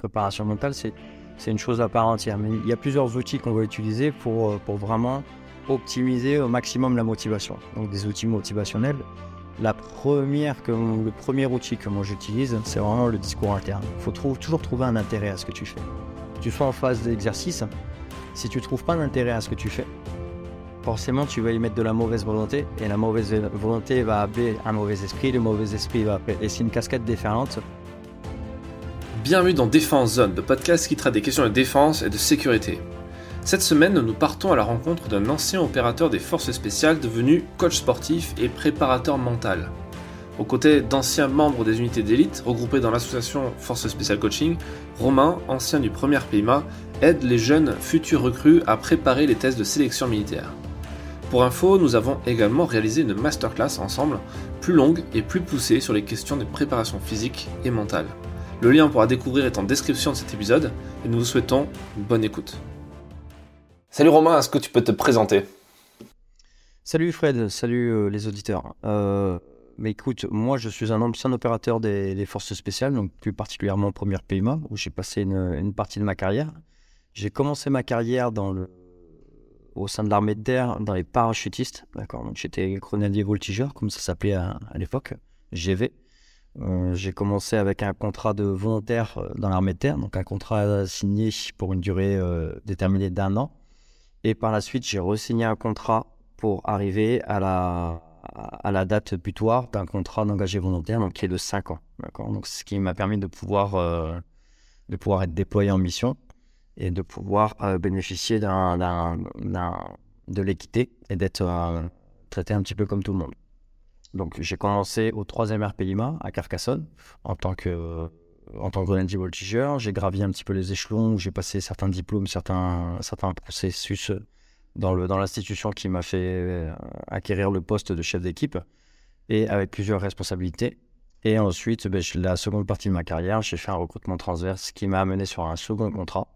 Préparation mentale, c'est, c'est une chose à part entière. Mais il y a plusieurs outils qu'on va utiliser pour, euh, pour vraiment optimiser au maximum la motivation. Donc des outils motivationnels. La première que, le premier outil que moi j'utilise, c'est vraiment le discours interne. Il faut toujours trouver un intérêt à ce que tu fais. Tu sois en phase d'exercice, si tu ne trouves pas d'intérêt à ce que tu fais, forcément tu vas y mettre de la mauvaise volonté et la mauvaise volonté va appeler un mauvais esprit, le mauvais esprit va appeler. Et c'est une casquette déferlante Bienvenue dans Défense Zone, le podcast qui traite des questions de défense et de sécurité. Cette semaine, nous partons à la rencontre d'un ancien opérateur des forces spéciales devenu coach sportif et préparateur mental. Aux côtés d'anciens membres des unités d'élite regroupés dans l'association Force Spéciale Coaching, Romain, ancien du premier PIMA, aide les jeunes futurs recrues à préparer les tests de sélection militaire. Pour info, nous avons également réalisé une masterclass ensemble, plus longue et plus poussée sur les questions de préparation physique et mentale. Le lien pour la découvrir est en description de cet épisode et nous vous souhaitons une bonne écoute. Salut Romain, est-ce que tu peux te présenter? Salut Fred, salut euh, les auditeurs. Euh, mais écoute, moi je suis un ancien opérateur des, forces spéciales, donc plus particulièrement première PMA, où j'ai passé une, partie de ma carrière. J'ai commencé ma carrière dans le, au sein de l'armée de terre, dans les parachutistes, d'accord? Donc j'étais grenadier voltigeur, comme ça s'appelait à, à l'époque, GV. Euh, j'ai commencé avec un contrat de volontaire euh, dans l'armée de terre, donc un contrat signé pour une durée euh, déterminée d'un an. Et par la suite, j'ai re-signé un contrat pour arriver à la, date butoir d'un contrat d'engagé volontaire, donc qui est de 5 ans. Donc, ce qui m'a permis de pouvoir, de pouvoir être déployé en mission et de pouvoir bénéficier de l'équité et d'être traité un petit peu comme tout le monde. Donc j'ai commencé au 3e RPIMA à Carcassonne en tant que en tant que. J'ai gravi un petit peu les échelons, j'ai passé certains diplômes, certains, certains processus dans, le, dans l'institution qui m'a fait euh, acquérir le poste de chef d'équipe et avec plusieurs responsabilités. Et ensuite, ben, la seconde partie de ma carrière, j'ai fait un recrutement transverse qui m'a amené sur un second contrat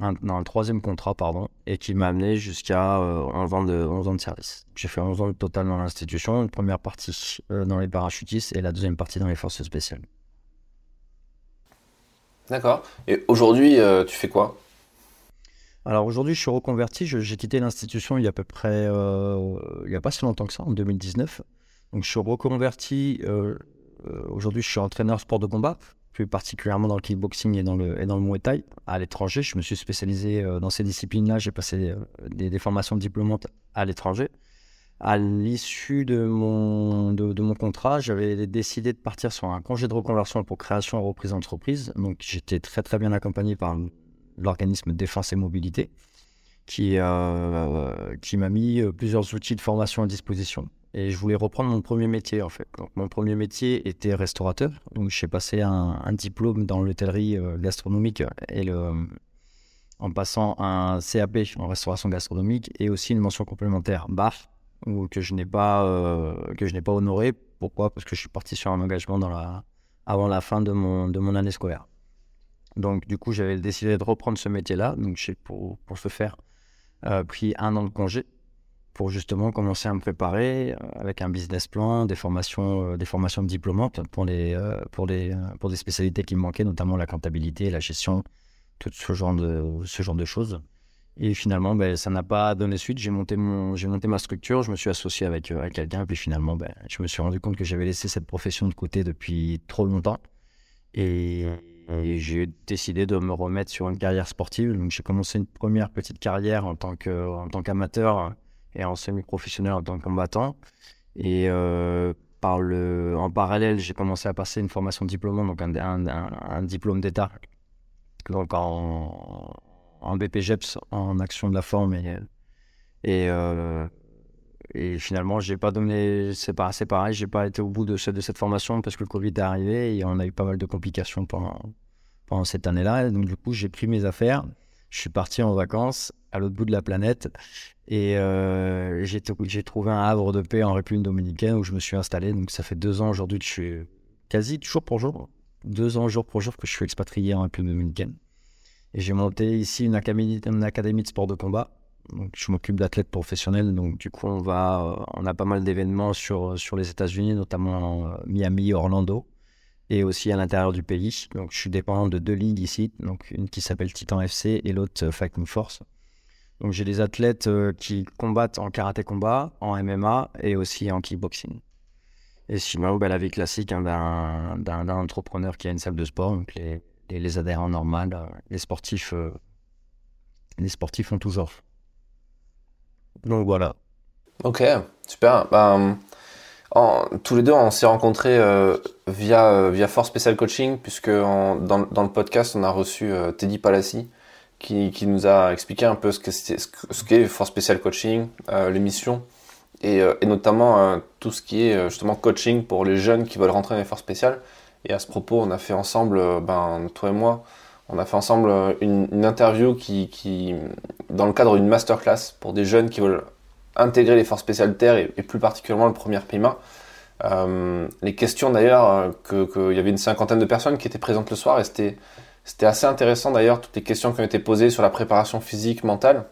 un, un troisième contrat, pardon, et qui m'a amené jusqu'à 11, euh, ans de, 11 ans de service. J'ai fait 11 ans total dans l'institution, une première partie euh, dans les parachutistes et la deuxième partie dans les forces spéciales. D'accord. Et aujourd'hui, euh, tu fais quoi? Alors aujourd'hui, je suis reconverti. J'ai quitté l'institution il y a à peu près, il n'y a pas si longtemps que ça, en 2019. Donc je suis reconverti. aujourd'hui, je suis entraîneur sport de combat plus particulièrement dans le kickboxing et dans le, et dans le Muay Thai. À l'étranger, je me suis spécialisé euh, dans ces disciplines-là. J'ai passé euh, des, formations diplômantes à l'étranger. À l'issue de mon, de, mon contrat, j'avais décidé de partir sur un congé de reconversion pour création et reprise d'entreprise. Donc j'étais très très bien accompagné par l'organisme Défense et Mobilité qui, euh, qui m'a mis plusieurs outils de formation à disposition. Et je voulais reprendre mon premier métier, en fait. Donc, mon premier métier était restaurateur. Donc, j'ai passé un, diplôme dans l'hôtellerie euh, gastronomique et en passant un CAP en restauration gastronomique et aussi une mention complémentaire BAF que je n'ai pas, euh. Pourquoi? Parce que je suis parti sur un engagement avant la fin de mon, année scolaire. Donc, du coup, j'avais décidé de reprendre ce métier-là. Donc, j'ai pour, pour ce faire euh, pris un an de congé pour justement commencer à me préparer euh, avec un business plan, des formations, euh, des formations diplômantes pour, les, euh, pour, les, pour des spécialités qui me manquaient, notamment la comptabilité, la gestion, tout ce genre de, ce genre de choses. Et finalement, ben, ça n'a pas donné suite. J'ai monté, mon, j'ai monté ma structure, je me suis associé avec, avec quelqu'un, puis finalement, ben, je me suis rendu compte que j'avais laissé cette profession de côté depuis trop longtemps. Et, et j'ai décidé de me remettre sur une carrière sportive. Donc j'ai commencé une première petite carrière en tant, que, en tant qu'amateur et en semi-professionnel en tant que combattant. Et euh, par le, en parallèle, j'ai commencé à passer une formation diplômante, donc un, un, diplôme d'État, donc en, en BPGEPS, en action de la forme. Et, et, euh, et finalement, j'ai pas donné, c'est pas, pareil, j'ai pas été au bout de, de cette formation parce que le Covid est arrivé et on a eu pas mal de complications pendant, pendant cette année-là. Donc, du coup, j'ai pris mes affaires, je suis parti en vacances à l'autre bout de la planète et euh, j'ai trouvé un havre de paix en République dominicaine où je me suis installé. Donc ça fait deux ans aujourd'hui que je suis quasi jour pour jour, deux ans jour pour jour que je suis expatrié en République dominicaine. Et j'ai monté ici une académie, de sport de combat. Donc je m'occupe d'athlètes professionnels. Donc du coup on on a pas mal d'événements sur sur les États-Unis, notamment Miami, Orlando. et aussi à l'intérieur du pays. Donc, je suis dépendant de deux ligues ici, donc une qui s'appelle Titan FC et l'autre Fighting Force. Donc, j'ai des athlètes qui combattent en karaté combat, en MMA et aussi en kickboxing. Et sinon, ben, la vie classique hein, d'un entrepreneur qui a une salle de sport, donc les, les, adhérents normaux, les sportifs, les sportifs ont toujours. Donc voilà. Ok, super. Ben, tous les deux, on s'est rencontrés euh, via, euh, via Force Special Coaching, puisque dans, dans, le podcast, on a reçu euh, Teddy Palassi, qui, nous a expliqué un peu ce qu'est ce qu'est Force Special Coaching, l'émission, et, et, notamment tout ce qui est justement coaching pour les jeunes qui veulent rentrer dans les forces spéciales. Et à ce propos, on a fait ensemble, ben, toi et moi, on a fait ensemble une, interview qui, dans le cadre d'une masterclass pour des jeunes qui veulent intégrer les forces spéciales terre et, plus particulièrement le premier PIMA. Euh, les questions d'ailleurs, euh, qu'il y avait une cinquantaine de personnes qui étaient présentes le soir et c'était, c'était assez intéressant d'ailleurs, toutes les questions qui ont été posées sur la préparation physique, mentale.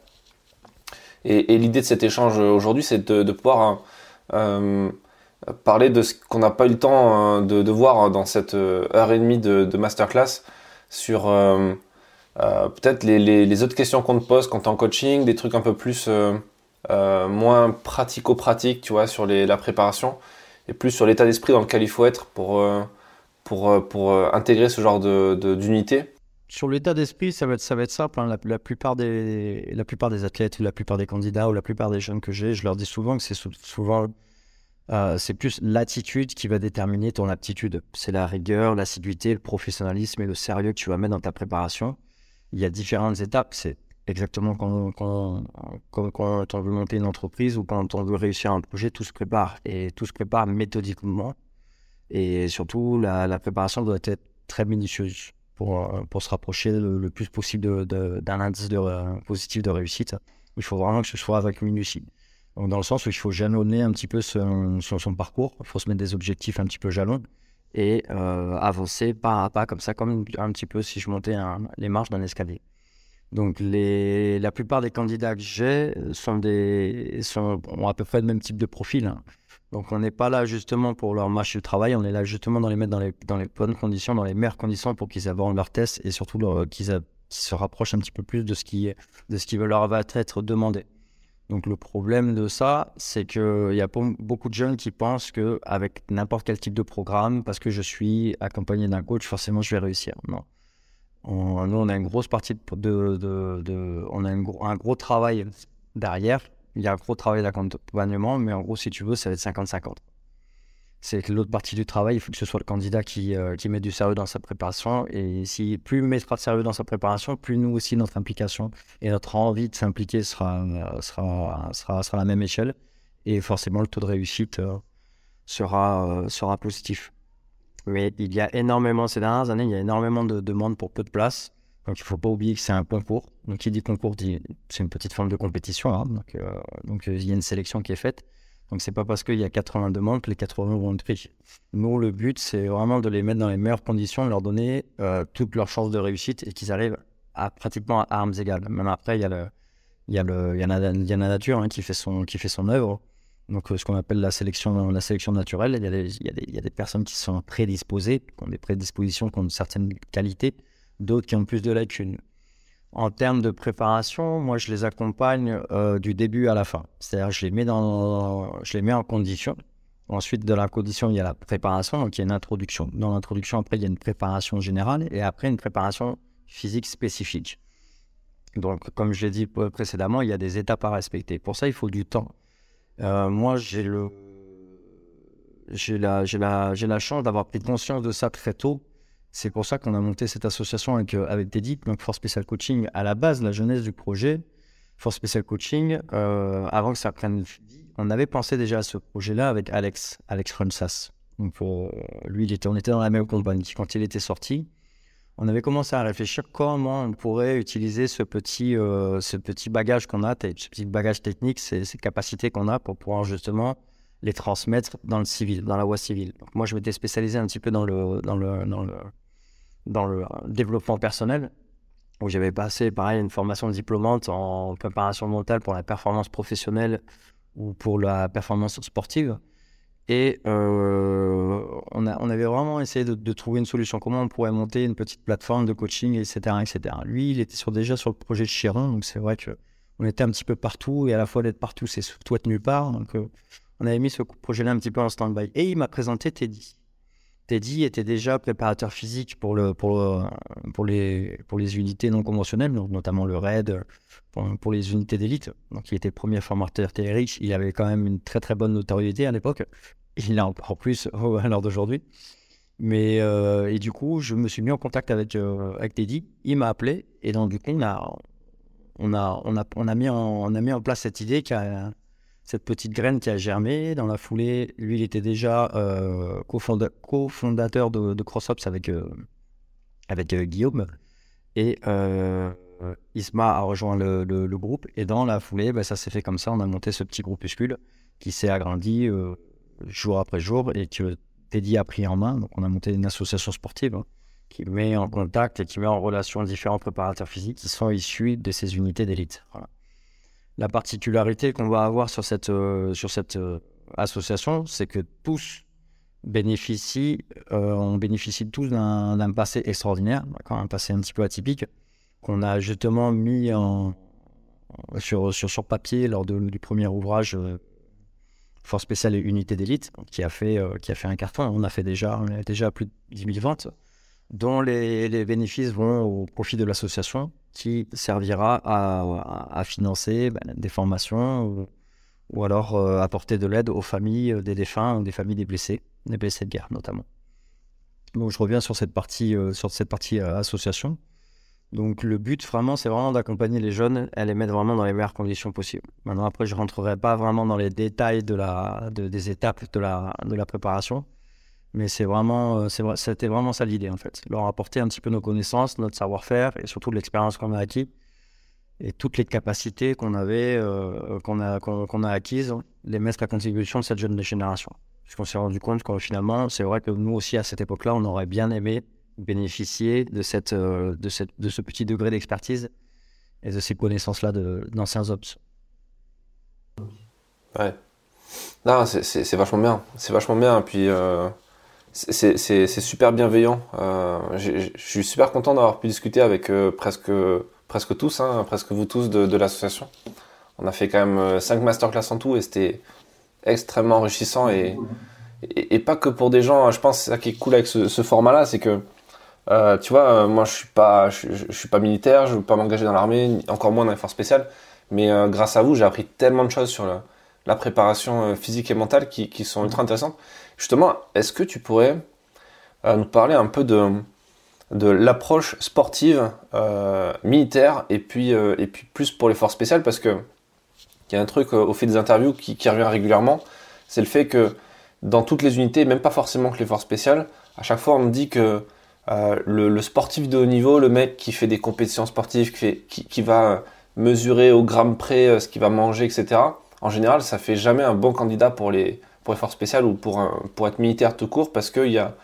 Et, l'idée de cet échange aujourd'hui, c'est de, pouvoir euh, parler de ce qu'on n'a pas eu le temps de, voir dans cette heure et demie de, masterclass sur peut-être les, autres questions qu'on te pose quand tu en coaching, des trucs un peu plus euh, moins pratico-pratique, tu vois, sur la préparation, et plus sur l'état d'esprit dans lequel il faut être pour, euh, pour, euh, pour intégrer ce genre d'unité de, Sur l'état d'esprit, ça va être, simple. Hein. La, plupart des, la plupart des athlètes, la plupart des candidats, ou la plupart des jeunes que j'ai, je leur dis souvent que c'est souvent c'est plus l'attitude qui va déterminer ton aptitude. C'est la rigueur, l'assiduité, le professionnalisme et le sérieux que tu vas mettre dans ta préparation. Il y a différentes étapes. C'est exactement quand, quand, quand, on veut monter une entreprise ou quand on veut réussir un projet, tout se prépare. Et tout se prépare méthodiquement. Et surtout, la, préparation doit être très minutieuse pour, pour se rapprocher le, plus possible d'un indice de, positif de réussite. Il faut vraiment que ce soit avec minutie. Dans le sens où il faut jalonner un petit peu son, parcours, il faut se mettre des objectifs un petit peu jalons et euh, avancer pas à pas comme ça, comme un petit peu si je montais les marches d'un escalier. Donc, la plupart des candidats que j'ai sont, ont à peu près le même type de profil. Hein. Donc, on n'est pas là justement pour leur marché de travail, on est là justement dans les mettre dans les, dans les bonnes conditions, dans les meilleures conditions pour qu'ils abordent leur test et surtout qu'ils se rapprochent un petit peu plus de ce qui, de ce qui leur va être demandé. Donc, le problème de ça, c'est qu'il y a beaucoup de jeunes qui pensent qu'avec n'importe quel type de programme, parce que je suis accompagné d'un coach, forcément je vais réussir. Non on, nous, on a une grosse partie de, on a un gros travail derrière. Il y a un gros travail d'accompagnement, mais en gros, si tu veux, ça va être 50-50. C'est l'autre partie du travail, il faut que ce soit le candidat qui, euh, met du sérieux dans sa préparation. Et si plus il mettra de sérieux dans sa préparation, plus nous aussi, notre implication et notre envie de s'impliquer sera, euh, sera, sera, sera, à la même échelle. Et forcément, le taux de réussite euh, sera, sera positif. Mais il y a énormément, ces dernières années, il y a énormément de demandes pour peu de places. Donc il ne faut pas oublier que c'est un concours. Donc qui dit concours dit c'est une petite forme de compétition. Hein. Donc, euh, donc euh, il y a une sélection qui est faite. Donc c'est pas parce qu'il y a 80 demandes que les 80 vont être pris. Nous, le but, c'est vraiment de les mettre dans les meilleures conditions, de leur donner euh, toutes leurs chances de réussite et qu'ils arrivent à pratiquement à armes égales. Même après, il y a y y a la, nature hein, qui fait son, qui fait son œuvre. Donc, ce qu'on appelle la sélection, la sélection naturelle, il y, a y il y, a des, personnes qui sont prédisposées, qui ont des prédispositions, qui ont certaines qualités, d'autres qui ont plus de lacunes. En termes de préparation, moi, je les accompagne euh, du début à la fin. C'est-à-dire, je les mets dans, je les mets en condition. Ensuite, de la condition, il y a la préparation, donc il y a une introduction. Dans l'introduction, après, il y a une préparation générale et après, une préparation physique spécifique. Donc, comme je l'ai dit précédemment, il y a des étapes à respecter. Pour ça, il faut du temps. Euh, moi, j'ai le, j'ai la, j'ai la, j'ai la chance d'avoir pris conscience de ça très tôt. C'est pour ça qu'on a monté cette association avec, euh, avec Teddy, donc Force Special Coaching. À la base, la jeunesse du projet, Force Special Coaching, euh, avant que ça prenne vie, on avait pensé déjà à ce projet-là avec Alex, Alex Ronsas. Donc, lui, il était, on était dans la même compagnie. Quand il était sorti, on avait commencé à réfléchir comment on pourrait utiliser ce petit, euh, ce petit bagage qu'on a, ce petit bagage technique, ces, capacités qu'on a pour pouvoir justement les transmettre dans le civil, dans la voie civile. Donc moi, je m'étais spécialisé un petit peu dans le, dans le, dans le développement personnel, où j'avais passé, pareil, une formation diplômante en préparation mentale pour la performance professionnelle ou pour la performance sportive. Et euh, on, avait vraiment essayé de, trouver une solution. Comment on pourrait monter une petite plateforme de coaching, etc. etc. Lui, il était déjà sur le projet de Chiron, donc c'est vrai qu'on était un petit peu partout, et à la fois d'être partout, c'est tout être nulle part. Donc euh, on avait mis ce projet-là un petit peu en stand-by. Et il m'a présenté Teddy. Teddy était déjà préparateur physique pour, le, pour, pour, les, pour les unités non conventionnelles, notamment le RAID, pour, les unités d'élite. Donc il était premier formateur TRX, il avait quand même une très très bonne notoriété à l'époque. Il l'a encore plus à l'heure d'aujourd'hui. Mais euh, et du coup, je me suis mis en contact avec, euh, avec Teddy. Il m'a appelé et donc du coup, on a, on a, on a, on a, mis, en, on a mis en place cette idée qui a, cette petite graine qui a germé. Dans la foulée, lui, il était déjà euh, cofondateur de, de CrossOps avec, euh, euh, Guillaume. Et Isma a rejoint le, le, groupe. Et dans la foulée, bah, ça s'est fait comme ça. On a monté ce petit groupuscule qui s'est agrandi jour après jour et que Teddy a pris en main. Donc, on a monté une association sportive hein, qui met en contact et qui met en relation différents préparateurs physiques qui sont issus de ces unités d'élite. Voilà la particularité qu'on va avoir sur cette, euh, sur cette euh, association, c'est que tous bénéficient, euh, on bénéficie tous d'un passé extraordinaire, un passé un petit peu atypique, qu'on a justement mis sur, sur, sur papier lors du premier ouvrage Force spéciale et unité d'élite, qui, a fait, qui a fait un carton. On a fait déjà, déjà plus de 10 000 ventes, dont les bénéfices vont au profit de l'association qui servira à, financer ben, des formations ou, alors euh, apporter de l'aide aux familles euh, des défunts, des familles des blessés, des blessés de guerre notamment. Donc je reviens sur cette partie, euh, sur cette partie association. Donc le but vraiment, c'est vraiment d'accompagner les jeunes et les mettre vraiment dans les meilleures conditions possibles. Maintenant après, je rentrerai pas vraiment dans les détails de la, des étapes de la, de la préparation. Mais c'est vraiment, euh, c'était vraiment ça l'idée en fait. Leur apporter un petit peu nos connaissances, notre savoir-faire et surtout l'expérience qu'on a acquis et toutes les capacités qu'on avait, euh, qu'on a, qu'on, a acquises, les mettre à contribution de cette jeune génération. Puisqu'on s'est rendu compte que finalement, c'est vrai que nous aussi à cette époque-là, on aurait bien aimé bénéficier de, cette, euh, de, cette, de ce petit degré d'expertise et de ces connaissances-là d'anciens ops. Ouais. Non, c'est, vachement bien. C'est vachement bien. Puis, c'est super bienveillant. Euh, je suis super content d'avoir pu discuter avec euh, presque, presque tous, hein, presque vous tous de, l'association. On a fait quand même 5 euh, masterclass en tout et c'était extrêmement enrichissant et, pas que pour des gens. Je pense que ça qui est cool avec ce, format-là, c'est que tu vois, moi je suis pas, je, suis pas militaire, je veux pas m'engager dans l'armée, encore moins dans les forces spéciales. Mais grâce à vous, j'ai appris tellement de choses sur la préparation physique et mentale qui, sont ultra intéressantes. Justement, est-ce que tu pourrais euh, nous parler un peu de, de l'approche sportive euh, militaire et puis, euh, et puis plus pour les forces spéciales? Parce que il y a un truc au fait des interviews qui, revient régulièrement, c'est le fait que dans toutes les unités, même pas forcément que les forces spéciales, à chaque fois on me dit que le, sportif de haut niveau, le mec qui fait des compétitions sportives, qui, qui va mesurer au gramme près ce qu'il va manger, etc., en général, ça fait jamais un bon candidat pour les, pour les forces spéciales ou pour, pour être militaire tout court parce qu'il y a,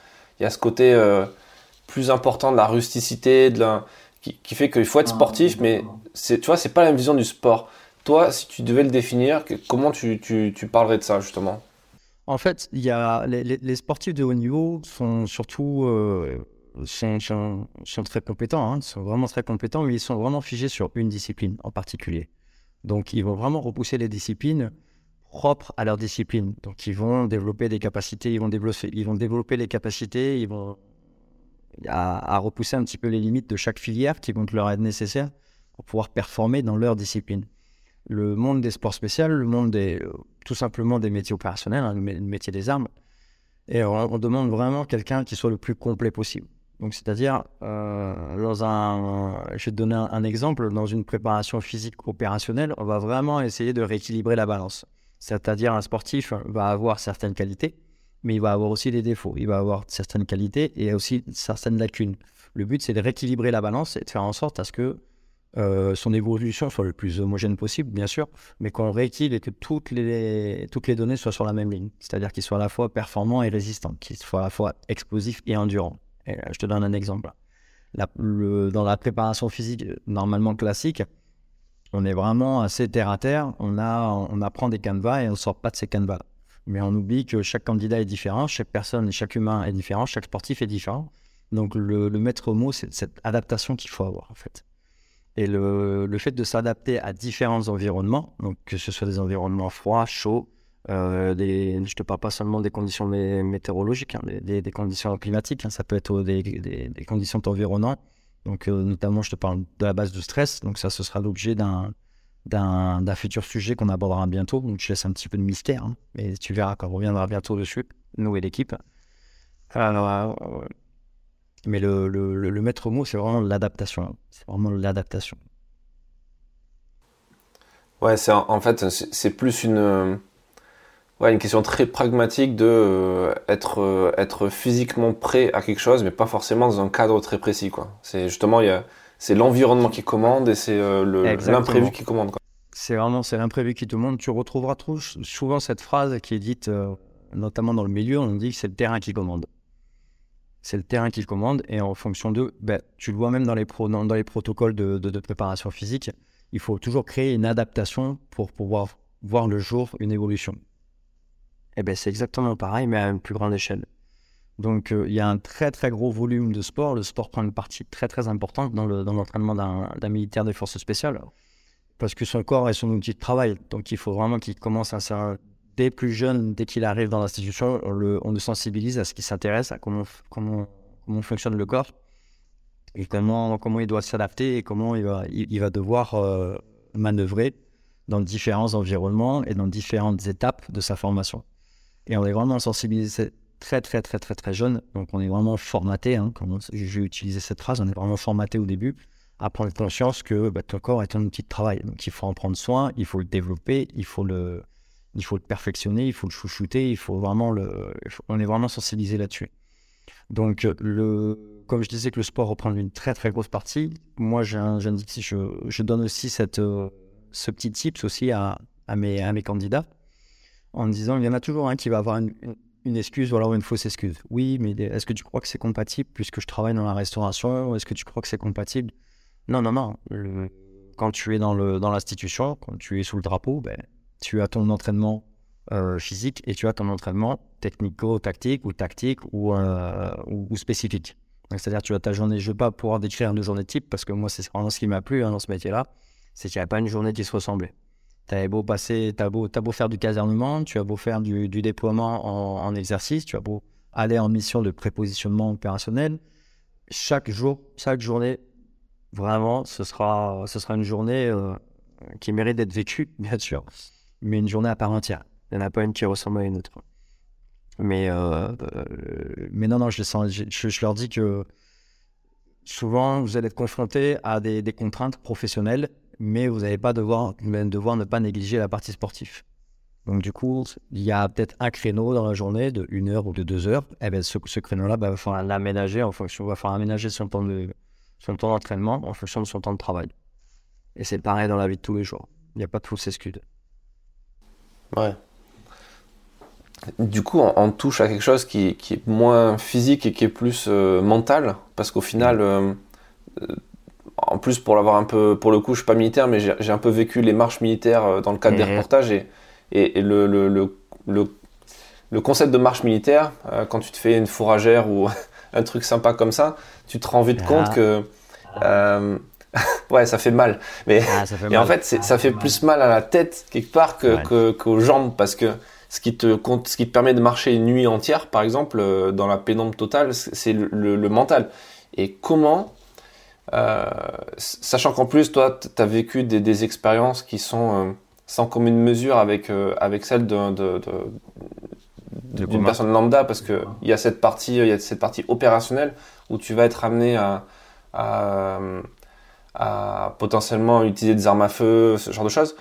y a ce côté euh, plus important de la rusticité, de la, qui, qui fait qu'il faut être ah, sportif, mais c'est, tu vois, c'est pas la même vision du sport. Toi, si tu devais le définir, comment tu, tu, tu parlerais de ça justement? En fait, il y a, les, les, sportifs de haut niveau sont surtout euh, sont, sont, très compétents, hein, sont vraiment très compétents, mais ils sont vraiment figés sur une discipline en particulier. Donc, ils vont vraiment repousser les disciplines propres à leur discipline. Donc, ils vont développer des capacités, ils vont développer, ils vont développer les capacités, ils vont à, repousser un petit peu les limites de chaque filière qui vont leur être nécessaires pour pouvoir performer dans leur discipline. Le monde des sports spéciaux, le monde des, euh, tout simplement des métiers opérationnels, hein, le, métier des armes, et on, demande vraiment quelqu'un qui soit le plus complet possible. Donc, c'est-à-dire, euh, dans un, je vais te donner un, exemple, dans une préparation physique opérationnelle, on va vraiment essayer de rééquilibrer la balance. C'est-à-dire un sportif va avoir certaines qualités, mais il va avoir aussi des défauts. Il va avoir certaines qualités et aussi certaines lacunes. Le but, c'est de rééquilibrer la balance et de faire en sorte à ce que euh, son évolution soit le plus homogène possible, bien sûr, mais qu'on rééquilibre et que toutes les, toutes les données soient sur la même ligne. C'est-à-dire qu'il soit à la fois performant et résistant, qu'il soit à la fois explosif et endurant. Et je te donne un exemple. dans la préparation physique normalement classique, on est vraiment assez terre à terre. On, a, on apprend des canevas et on ne sort pas de ces canevas. Mais on oublie que chaque candidat est différent, chaque personne, chaque humain est différent, chaque sportif est différent. Donc le, maître mot, c'est cette adaptation qu'il faut avoir en fait. Et le, le fait de s'adapter à différents environnements, donc que ce soit des environnements froids, chauds, euh, je ne te parle pas seulement des conditions météorologiques, hein, des, conditions climatiques, hein, ça peut être des, conditions environnantes. Donc, euh, notamment, je te parle de la base de stress. Donc, ça, ce sera l'objet d'un, futur sujet qu'on abordera bientôt. Donc, je laisse un petit peu de mystère. Hein, mais tu verras qu'on reviendra bientôt dessus, nous et l'équipe. Euh, mais le, maître mot, c'est vraiment l'adaptation. C'est vraiment l'adaptation. Ouais, en fait, c'est plus une Ouais, une question très pragmatique de euh, être, euh, être physiquement prêt à quelque chose, mais pas forcément dans un cadre très précis. Quoi. C'est justement, il c'est l'environnement qui commande et c'est euh, l'imprévu qui commande. C'est vraiment c'est l'imprévu qui commande. Tu retrouveras trop, souvent cette phrase qui est dite, notamment dans le milieu, on dit que c'est le terrain qui commande. C'est le terrain qui commande et en fonction de, ben, tu le vois même dans les, pro, dans, les protocoles de, de, de préparation physique, il faut toujours créer une adaptation pour pouvoir voir le jour une évolution eh ben, c'est exactement pareil, mais à une plus grande échelle. Donc, euh, il y a un très, très gros volume de sport. Le sport prend une partie très, très importante dans l'entraînement d'un militaire des forces spéciales. Parce que son corps est son outil de travail. Donc, il faut vraiment qu'il commence à ça. Dès plus jeune, dès qu'il arrive dans l'institution, on, le, sensibilise à ce qui s'intéresse, à comment, comment, comment fonctionne le corps et comment, comment il doit s'adapter et comment il va, il, va devoir euh, manœuvrer dans différents environnements et dans différentes étapes de sa formation. Et on est vraiment sensibilisé très, très, très, très, très jeune. Donc, on est vraiment formaté. Hein, j'ai utilisé cette phrase, on est vraiment formaté au début à prendre conscience que bah, ton corps est un outil de travail. Donc, il faut en prendre soin, il faut le développer, il faut le, il faut le perfectionner, il faut le chouchouter, il faut vraiment le. on est vraiment sensibilisé là-dessus. Donc, le, comme je disais que le sport reprend une très, très grosse partie, moi, je, je donne aussi cette, euh, ce petit tips aussi à mes candidats en disant il y en a toujours un qui va avoir une, excuse ou alors une fausse excuse. Oui, mais est-ce que tu crois que c'est compatible puisque je travaille dans la restauration Est-ce que tu crois que c'est compatible? Non, non, non. quand tu es dans, le, dans l'institution, quand tu es sous le drapeau, ben, tu as ton entraînement euh, physique et tu as ton entraînement technico-tactique ou tactique ou, euh, ou, spécifique. C'est-à-dire tu as ta journée, je ne vais pas pouvoir décrire une journée type parce que moi c'est vraiment ce qui m'a plu hein, dans ce métier-là, c'est qu'il n'y a pas une journée qui se ressemblait. T'as beau passer, t'as beau, as beau faire du casernement, tu as beau faire du, déploiement en, exercice, tu as beau aller en mission de prépositionnement opérationnel. Chaque jour, chaque journée, vraiment, ce sera, ce sera une journée euh, qui mérite d'être vécue, bien sûr, mais une journée à part entière. Il n'y en a pas une qui ressemble à une autre. Mais, euh, euh, mais non, non, je, je, leur dis que souvent, vous allez être confronté à des contraintes professionnelles mais vous n'allez pas devoir, devoir ne pas négliger la partie sportive. Donc du coup, il y a peut-être un créneau dans la journée de une heure ou de deux heures. Et eh bien, ce, créneau-là, bah, il va falloir l'aménager en fonction, va falloir aménager son temps de, son temps d'entraînement en fonction de son temps de travail. Et c'est pareil dans la vie de tous les jours. Il n'y a pas de fausse excuse. Ouais. Du coup, on, touche à quelque chose qui, qui, est moins physique et qui est plus euh, mental, parce qu'au final, euh, en plus pour l'avoir un peu, pour le coup, je suis pas militaire, mais j'ai un peu vécu les marches militaires euh, dans le cadre des mhm. reportages et, et, le, le, le, le, concept de marche militaire, euh, quand tu te fais une fourragère ou un truc sympa comme ça, tu te rends vite compte ah. que euh, ouais, ça fait mal. Mais ah, et en fait, ça fait plus mal à la tête quelque part que, qu'aux jambes parce que ce qui te ce qui te permet de marcher une nuit entière, par exemple, dans la pénombre totale, c'est le, mental. Et comment sachant qu'en plus, toi, tu as vécu des, expériences qui sont euh, sans commune mesure avec, euh, avec celles d'une de, de, personne lambda, parce qu'il y, a cette partie, y a cette partie opérationnelle où tu vas être amené à, à, à, potentiellement utiliser des armes à feu, ce genre de choses.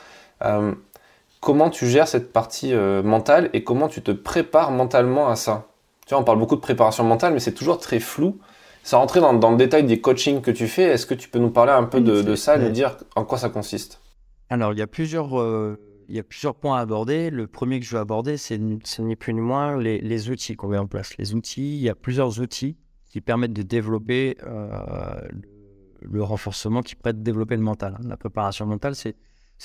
comment tu gères cette partie mentale et comment tu te prépares mentalement à ça? Tu vois, on parle beaucoup de préparation mentale, mais c'est toujours très flou sans rentrer dans, le détail des coachings que tu fais, est-ce que tu peux nous parler un peu de, ça et nous dire en quoi ça consiste? Alors, il y, a plusieurs, euh, il y a plusieurs points à aborder. Le premier que je veux aborder, c'est ni plus ni moins les, outils qu'on met en place. Les outils, il y a plusieurs outils qui permettent de développer euh, le, renforcement, qui permettent de développer le mental. La préparation mentale, c'est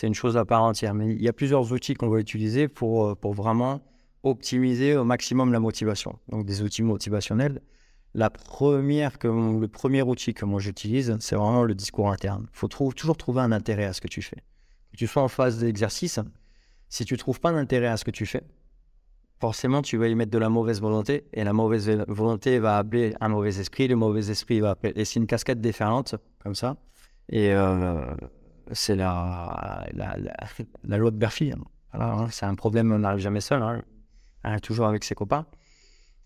une chose à part entière. Mais il y a plusieurs outils qu'on va utiliser pour, euh, pour vraiment optimiser au maximum la motivation. Donc des outils motivationnels. La première le premier outil que moi j'utilise, c'est vraiment le discours interne. Il faut toujours trouver un intérêt à ce que tu fais. Que tu sois en phase d'exercice, si tu trouves pas d'intérêt à ce que tu fais, forcément tu vas y mettre de la mauvaise volonté et la mauvaise volonté va appeler un mauvais esprit, le mauvais esprit va appeler. Et c'est une cascade déferlante comme ça. Et euh, c'est la, loi de Berfi. Hein. Hein, c'est un problème, on n'arrive jamais seul, hein, toujours avec ses copains.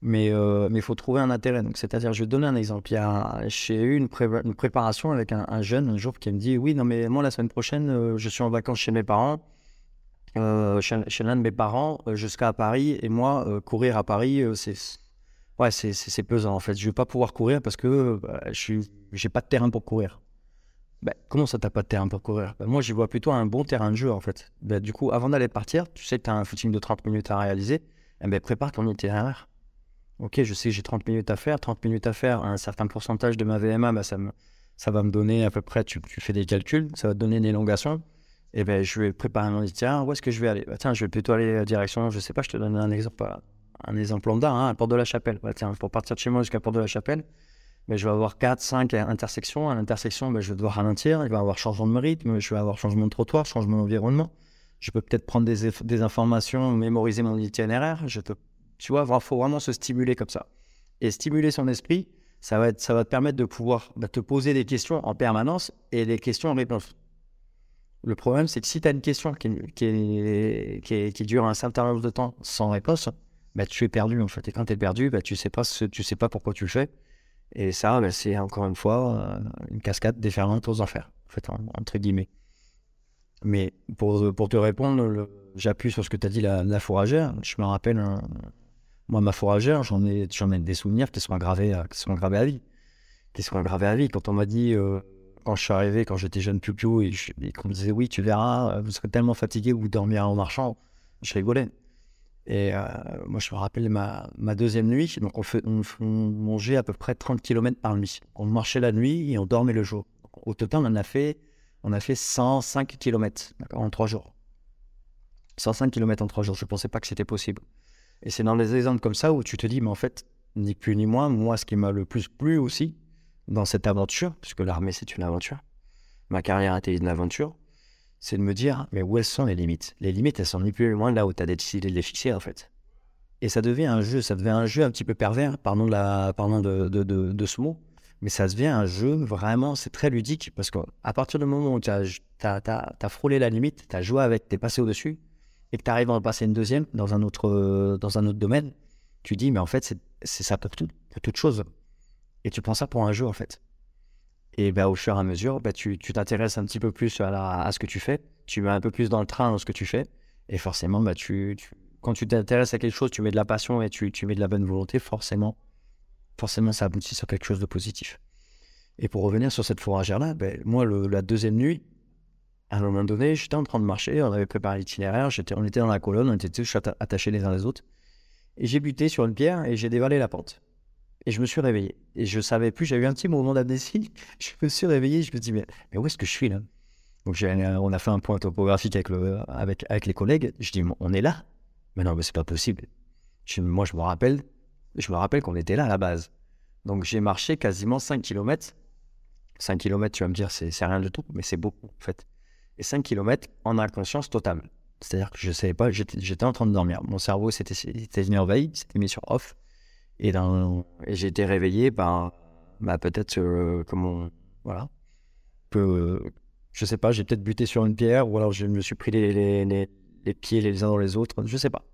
Mais euh, il faut trouver un intérêt. C'est-à-dire, je vais donner un exemple. J'ai eu une, une, préparation avec un, jeune un jour qui me dit Oui, non, mais moi, la semaine prochaine, euh, je suis en vacances chez mes parents, euh, chez, l'un de mes parents, jusqu'à Paris. Et moi, courir à Paris, c'est ouais, pesant en fait. Je vais pas pouvoir courir parce que bah, je n'ai pas de terrain pour courir. Ben, comment ça, t'as pas de terrain pour courir? Ben, Moi, j'y vois plutôt un bon terrain de jeu, en fait. Ben, du coup, avant d'aller partir, tu sais que tu as un footing de 30 minutes à réaliser, eh ben, prépare ton itinéraire. Ok, je sais que j'ai 30 minutes à faire. 30 minutes à faire, un certain pourcentage de ma VMA, ben, ça, me, ça va me donner à peu près, tu, tu, fais des calculs, ça va te donner une élongation. Et ben, je vais préparer mon itinéraire. Où est-ce que je vais aller? Tiens, je vais plutôt aller direction, je sais pas, je te donne un exemple, un exemple lambda, hein, à Porte de la Chapelle. tiens, pour partir de chez moi jusqu'à Porte de la Chapelle, mais je vais avoir 4, 5 intersections. À l'intersection, ben, je vais devoir ralentir. Il va y avoir changement de rythme, je vais avoir changement de trottoir, changement d'environnement. Je peux peut-être prendre des, des, informations, mémoriser mon itinéraire. Je te, tu vois, il faut vraiment se stimuler comme ça. Et stimuler son esprit, ça va, être, ça va te permettre de pouvoir bah, te poser des questions en permanence et des questions en réponse. Le problème, c'est que si tu as une question qui, qui, qui, dure un certain nombre de temps sans réponse, bah, tu es perdu en fait. Et quand tu es perdu, bah, tu ne sais, pas tu sais pas pourquoi tu le fais. Et ça, ben, c'est encore une fois euh, une cascade déferlante aux enfers, en fait, entre guillemets. Mais pour, pour te répondre, j'appuie sur ce que tu as dit, la, fourragère. Je me rappelle, moi, ma fourragère, j'en ai, j'en ai des souvenirs qui sont, gravés, gravés à vie. Qui sont gravés à vie. Quand on m'a dit, euh, quand je suis arrivé, quand j'étais jeune piou et, et qu'on me disait, oui, tu verras, vous serez tellement fatigué, vous dormirez en marchant, je rigolais. Et euh, moi, je me rappelle ma, deuxième nuit. Donc, on, mangeait à peu près 30 km par nuit. On marchait la nuit et on dormait le jour. au total, on a fait, on a fait 105 km en trois jours. 105 km en trois jours. Je ne pensais pas que c'était possible. Et c'est dans des exemples comme ça où tu te dis, mais en fait, ni plus ni moins, moi, ce qui m'a le plus plu aussi dans cette aventure, puisque l'armée, c'est une aventure, ma carrière a été une aventure, c'est de me dire, mais où sont les limites? Les limites, elles sont ni plus ni moins là où tu as décidé de les fixer, en fait. Et ça devient un jeu, ça devient un jeu un petit peu pervers, pardon de, de, ce mot, mais ça devient un jeu vraiment, c'est très ludique, parce qu'à partir du moment où tu as, as, frôlé la limite, tu as joué avec, tu es passé au-dessus, et que tu arrives à en passer une deuxième dans un autre, dans un autre domaine, tu dis, mais en fait, c'est ça pour, tout, pour toute chose. Et tu prends ça pour un jeu, en fait. Et bah, au fur et à mesure, bah, tu t'intéresses un petit peu plus à, à, ce que tu fais. Tu mets un peu plus dans le train dans ce que tu fais. Et forcément, bah, tu, quand tu t'intéresses à quelque chose, tu mets de la passion et tu, tu, mets de la bonne volonté, forcément, forcément, ça aboutit sur quelque chose de positif. Et pour revenir sur cette fourragère-là, ben, moi, la deuxième nuit, à un moment donné, j'étais en train de marcher, on avait préparé l'itinéraire, on était dans la colonne, on était tous attachés les uns les autres. Et j'ai buté sur une pierre et j'ai dévalé la pente. Et je me suis réveillé. Et je savais plus, j'ai eu un petit moment d'amnésie. Je me suis réveillé, je me dis, mais, mais où est-ce que je suis là? Donc on a fait un point topographique avec, le, avec, avec les collègues. Je dis, on est là? Mais non, mais c'est pas possible. moi, je me rappelle, je me rappelle qu'on était là à la base. Donc j'ai marché quasiment 5 km. 5 km, tu vas me dire, c'est rien du tout, mais c'est beaucoup en fait. Et 5 km en inconscience totale. C'est-à-dire que je ne savais pas, j'étais en train de dormir. Mon cerveau s'était veille, s'était mis sur off. Et, j'ai été réveillé par, bah, peut-être, euh, comment, voilà, que, euh, je sais pas, j'ai peut-être buté sur une pierre ou alors je me suis pris les, pieds les uns dans les autres, je sais pas.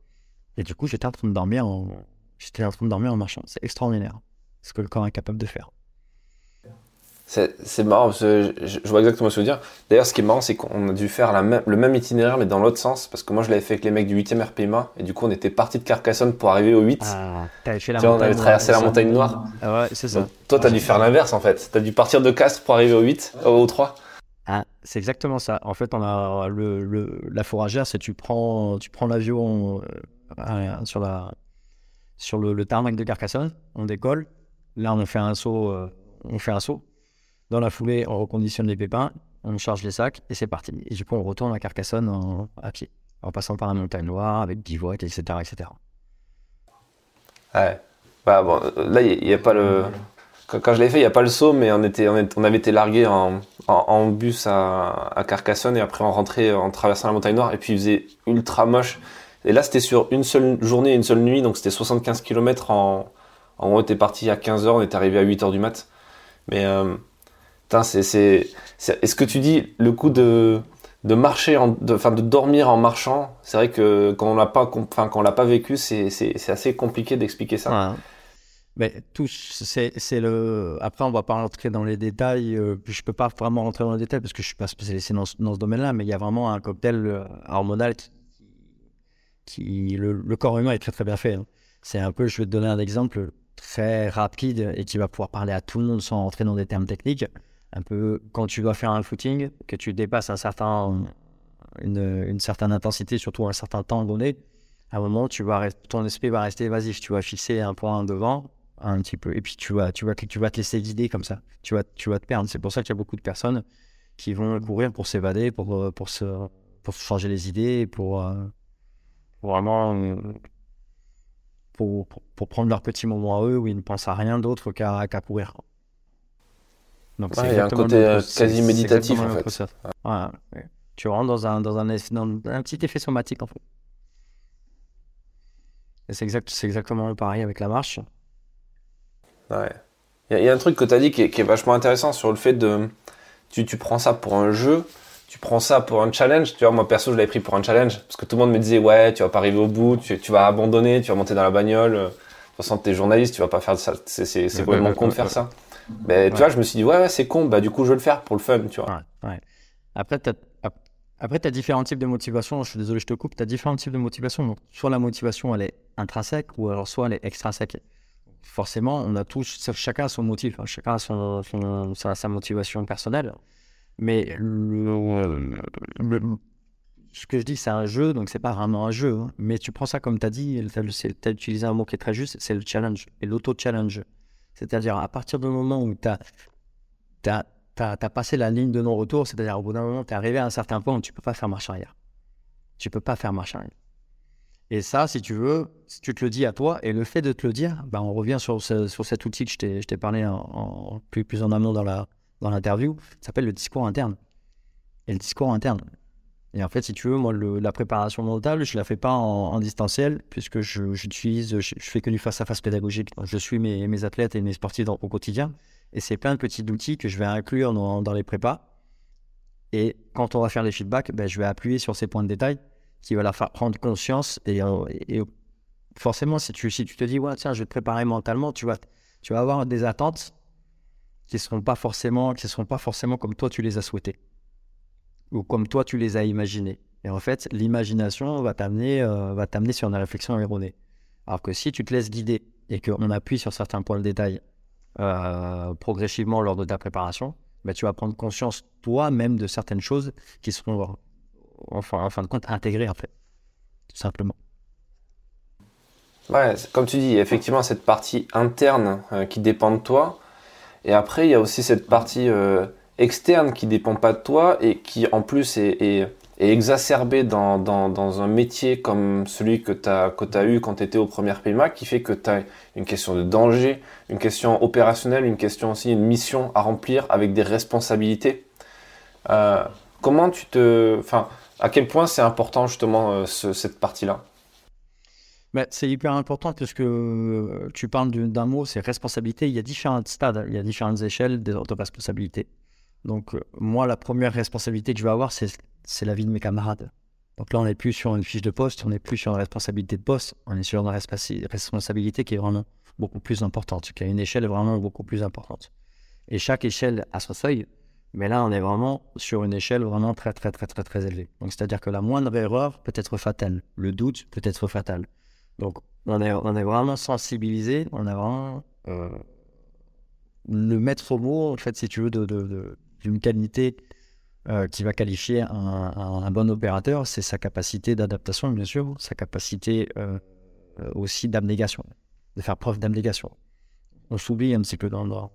Et du coup, j'étais en train de dormir en, j'étais en train de dormir en marchant. C'est extraordinaire ce que le corps est capable de faire. C'est marrant, parce que je, vois exactement ce que tu veux dire. D'ailleurs, ce qui est marrant, c'est qu'on a dû faire la même, le même itinéraire, mais dans l'autre sens, parce que moi, je l'avais fait avec les mecs du 8e RPMA, et du coup, on était parti de Carcassonne pour arriver au 8. Ah, fait la tu vois, on avait traversé la montagne noire. Ah ouais, c'est ça. toi, tu as dû faire l'inverse, en fait. Tu as dû partir de Castres pour arriver au 8, au 3. Ah, c'est exactement ça. En fait, on a le, le la fourragère, c'est tu prends, tu prends l'avion euh, sur, la, sur le, le tarmac de Carcassonne, on décolle. Là, on fait un saut, euh, on fait un saut dans la foulée, on reconditionne les pépins, on charge les sacs et c'est parti. Et du coup, on retourne à Carcassonne à pied, en passant par la montagne noire avec bivouac, etc., etc. Ouais. Bah, bon, là, il n'y a, pas le. Quand, je l'ai fait, il n'y a pas le saut, mais on, était, on, avait été largué en, en, bus à, Carcassonne et après on rentrait en traversant la montagne noire et puis il faisait ultra moche. Et là, c'était sur une seule journée, une seule nuit, donc c'était 75 km en. On était parti à 15h, on est arrivé à 8h du mat. Mais, euh, c'est, c'est, est-ce que tu dis le coup de, de marcher, en, de, dormir en marchant, c'est vrai que quand on l'a pas, quand on l'a pas vécu, c'est, assez compliqué d'expliquer ça. Mais tout, c'est, le. Après, on va pas rentrer dans les détails. Euh, je peux pas vraiment rentrer dans les détails parce que je suis pas spécialisé dans, dans ce domaine-là. Mais il y a vraiment un cocktail euh, hormonal qui, le, corps humain est très très bien fait. Hein. C'est un peu, je vais te donner un exemple très rapide et qui va pouvoir parler à tout le monde sans rentrer dans des termes techniques. Un peu quand tu dois faire un footing, que tu dépasses une, certaine intensité, surtout un certain temps donné, à un moment, ton esprit va rester évasif. Tu vas fixer un point devant un petit peu. Et puis tu vas, te laisser guider comme ça. Tu vas, te perdre. C'est pour ça qu'il y a beaucoup de personnes qui vont courir pour s'évader, pour, euh, se, changer les idées, pour, euh, vraiment pour, pour, prendre leur petit moment à eux où ils ne pensent à rien d'autre qu'à courir. Donc il y a un côté euh, quasi méditatif en fait. Tu rentres dans un, dans, un, dans un petit effet somatique en fait. Et c'est exact, exactement pareil avec la marche. Il y, a un truc que tu as dit qui est, vachement intéressant sur le fait de. Tu, tu, prends ça pour un jeu, tu prends ça pour un challenge. Tu vois, moi perso, je l'avais pris pour un challenge parce que tout le monde me disait Ouais, tu vas pas arriver au bout, tu, tu vas abandonner, tu vas monter dans la bagnole. De toute façon, t'es journaliste, tu vas pas faire ça. C'est complètement con de faire ça? Mais tu vois, je me suis dit Ouais, c'est con, bah du coup, je vais le faire pour le fun, tu vois. Ouais, Après, tu après, tu as différents types de motivation. Je suis désolé, je te coupe. Tu as différents types de motivation. Donc, soit la motivation, elle est intrinsèque, ou alors soit elle est extrinsèque forcément, on a tous, chacun a son motif, hein, chacun a son, sa, motivation personnelle. Mais ce que je dis, c'est un jeu, donc c'est pas vraiment un jeu. Hein. Mais tu prends ça comme tu as dit, tu as utilisé un mot qui est très juste, c'est le challenge et l'auto-challenge. C'est-à-dire, à partir du moment où tu as, as, as, passé la ligne de non-retour, c'est-à-dire au bout d'un moment, tu es arrivé à un certain point où tu peux pas faire marche arrière. Tu peux pas faire marche arrière. Et ça, si tu veux, si tu te le dis à toi, et le fait de te le dire, ben on revient sur, cet outil que je t'ai parlé plus en amont dans l'interview, dans ça s'appelle le discours interne. Et le discours interne. Et en fait, si tu veux, moi, la préparation mentale, je ne la fais pas en, distanciel, puisque j'utilise, je, je, fais que du face-à-face pédagogique. Je suis mes, athlètes et mes sportifs au quotidien. Et c'est plein de petits outils que je vais inclure dans, les prépas. Et quand on va faire les feedbacks, ben, je vais appuyer sur ces points de détail qui va la faire prendre conscience. Et, forcément, si tu, si tu te dis, ouais, tiens, je vais te préparer mentalement, tu vas, tu vas avoir des attentes qui ne seront, seront pas forcément comme toi tu les as souhaitées ou comme toi tu les as imaginées. Et en fait, l'imagination va t'amener euh, va t'amener sur une réflexion erronée. Alors que si tu te laisses guider et qu'on appuie sur certains points de détail euh, progressivement lors de ta préparation, bah, tu vas prendre conscience toi-même de certaines choses qui seront en fin de compte, intégrer, en fait, tout simplement. Ouais, comme tu dis, effectivement, cette partie interne euh, qui dépend de toi. Et après, il y a aussi cette partie externe qui dépend pas de toi et qui, en plus, est, est, exacerbée dans, un métier comme celui que tu as, as eu quand tu étais au premier PMA, qui fait que tu as une question de danger, une question opérationnelle, une question aussi, une mission à remplir avec des responsabilités. Euh, comment tu te. Enfin, à quel point c'est important justement euh, cette partie-là? Bah, c'est hyper important parce que euh, tu parles d'un mot, c'est responsabilité. Il y a différents stades, il y a différentes échelles de responsabilité. Donc, euh, moi, la première responsabilité que je vais avoir, c'est la vie de mes camarades. Donc là, on n'est plus sur une fiche de poste, on n'est plus sur une responsabilité de poste, on est sur une responsabilité qui est vraiment beaucoup plus importante, qui a une échelle vraiment beaucoup plus importante. Et chaque échelle a son seuil. Mais là, on est vraiment sur une échelle vraiment très, très, très, très, très élevée. Donc, c'est-à-dire que la moindre erreur peut être fatale. Le doute peut être fatal. Donc, on est, on est vraiment sensibilisé. On a vraiment euh, le maître mot, en fait, si tu veux, de, qualité euh, qui va qualifier un, bon opérateur, c'est sa capacité d'adaptation, bien sûr, sa capacité euh, aussi d'abnégation, de faire preuve d'abnégation. On s'oublie un petit peu dans, dans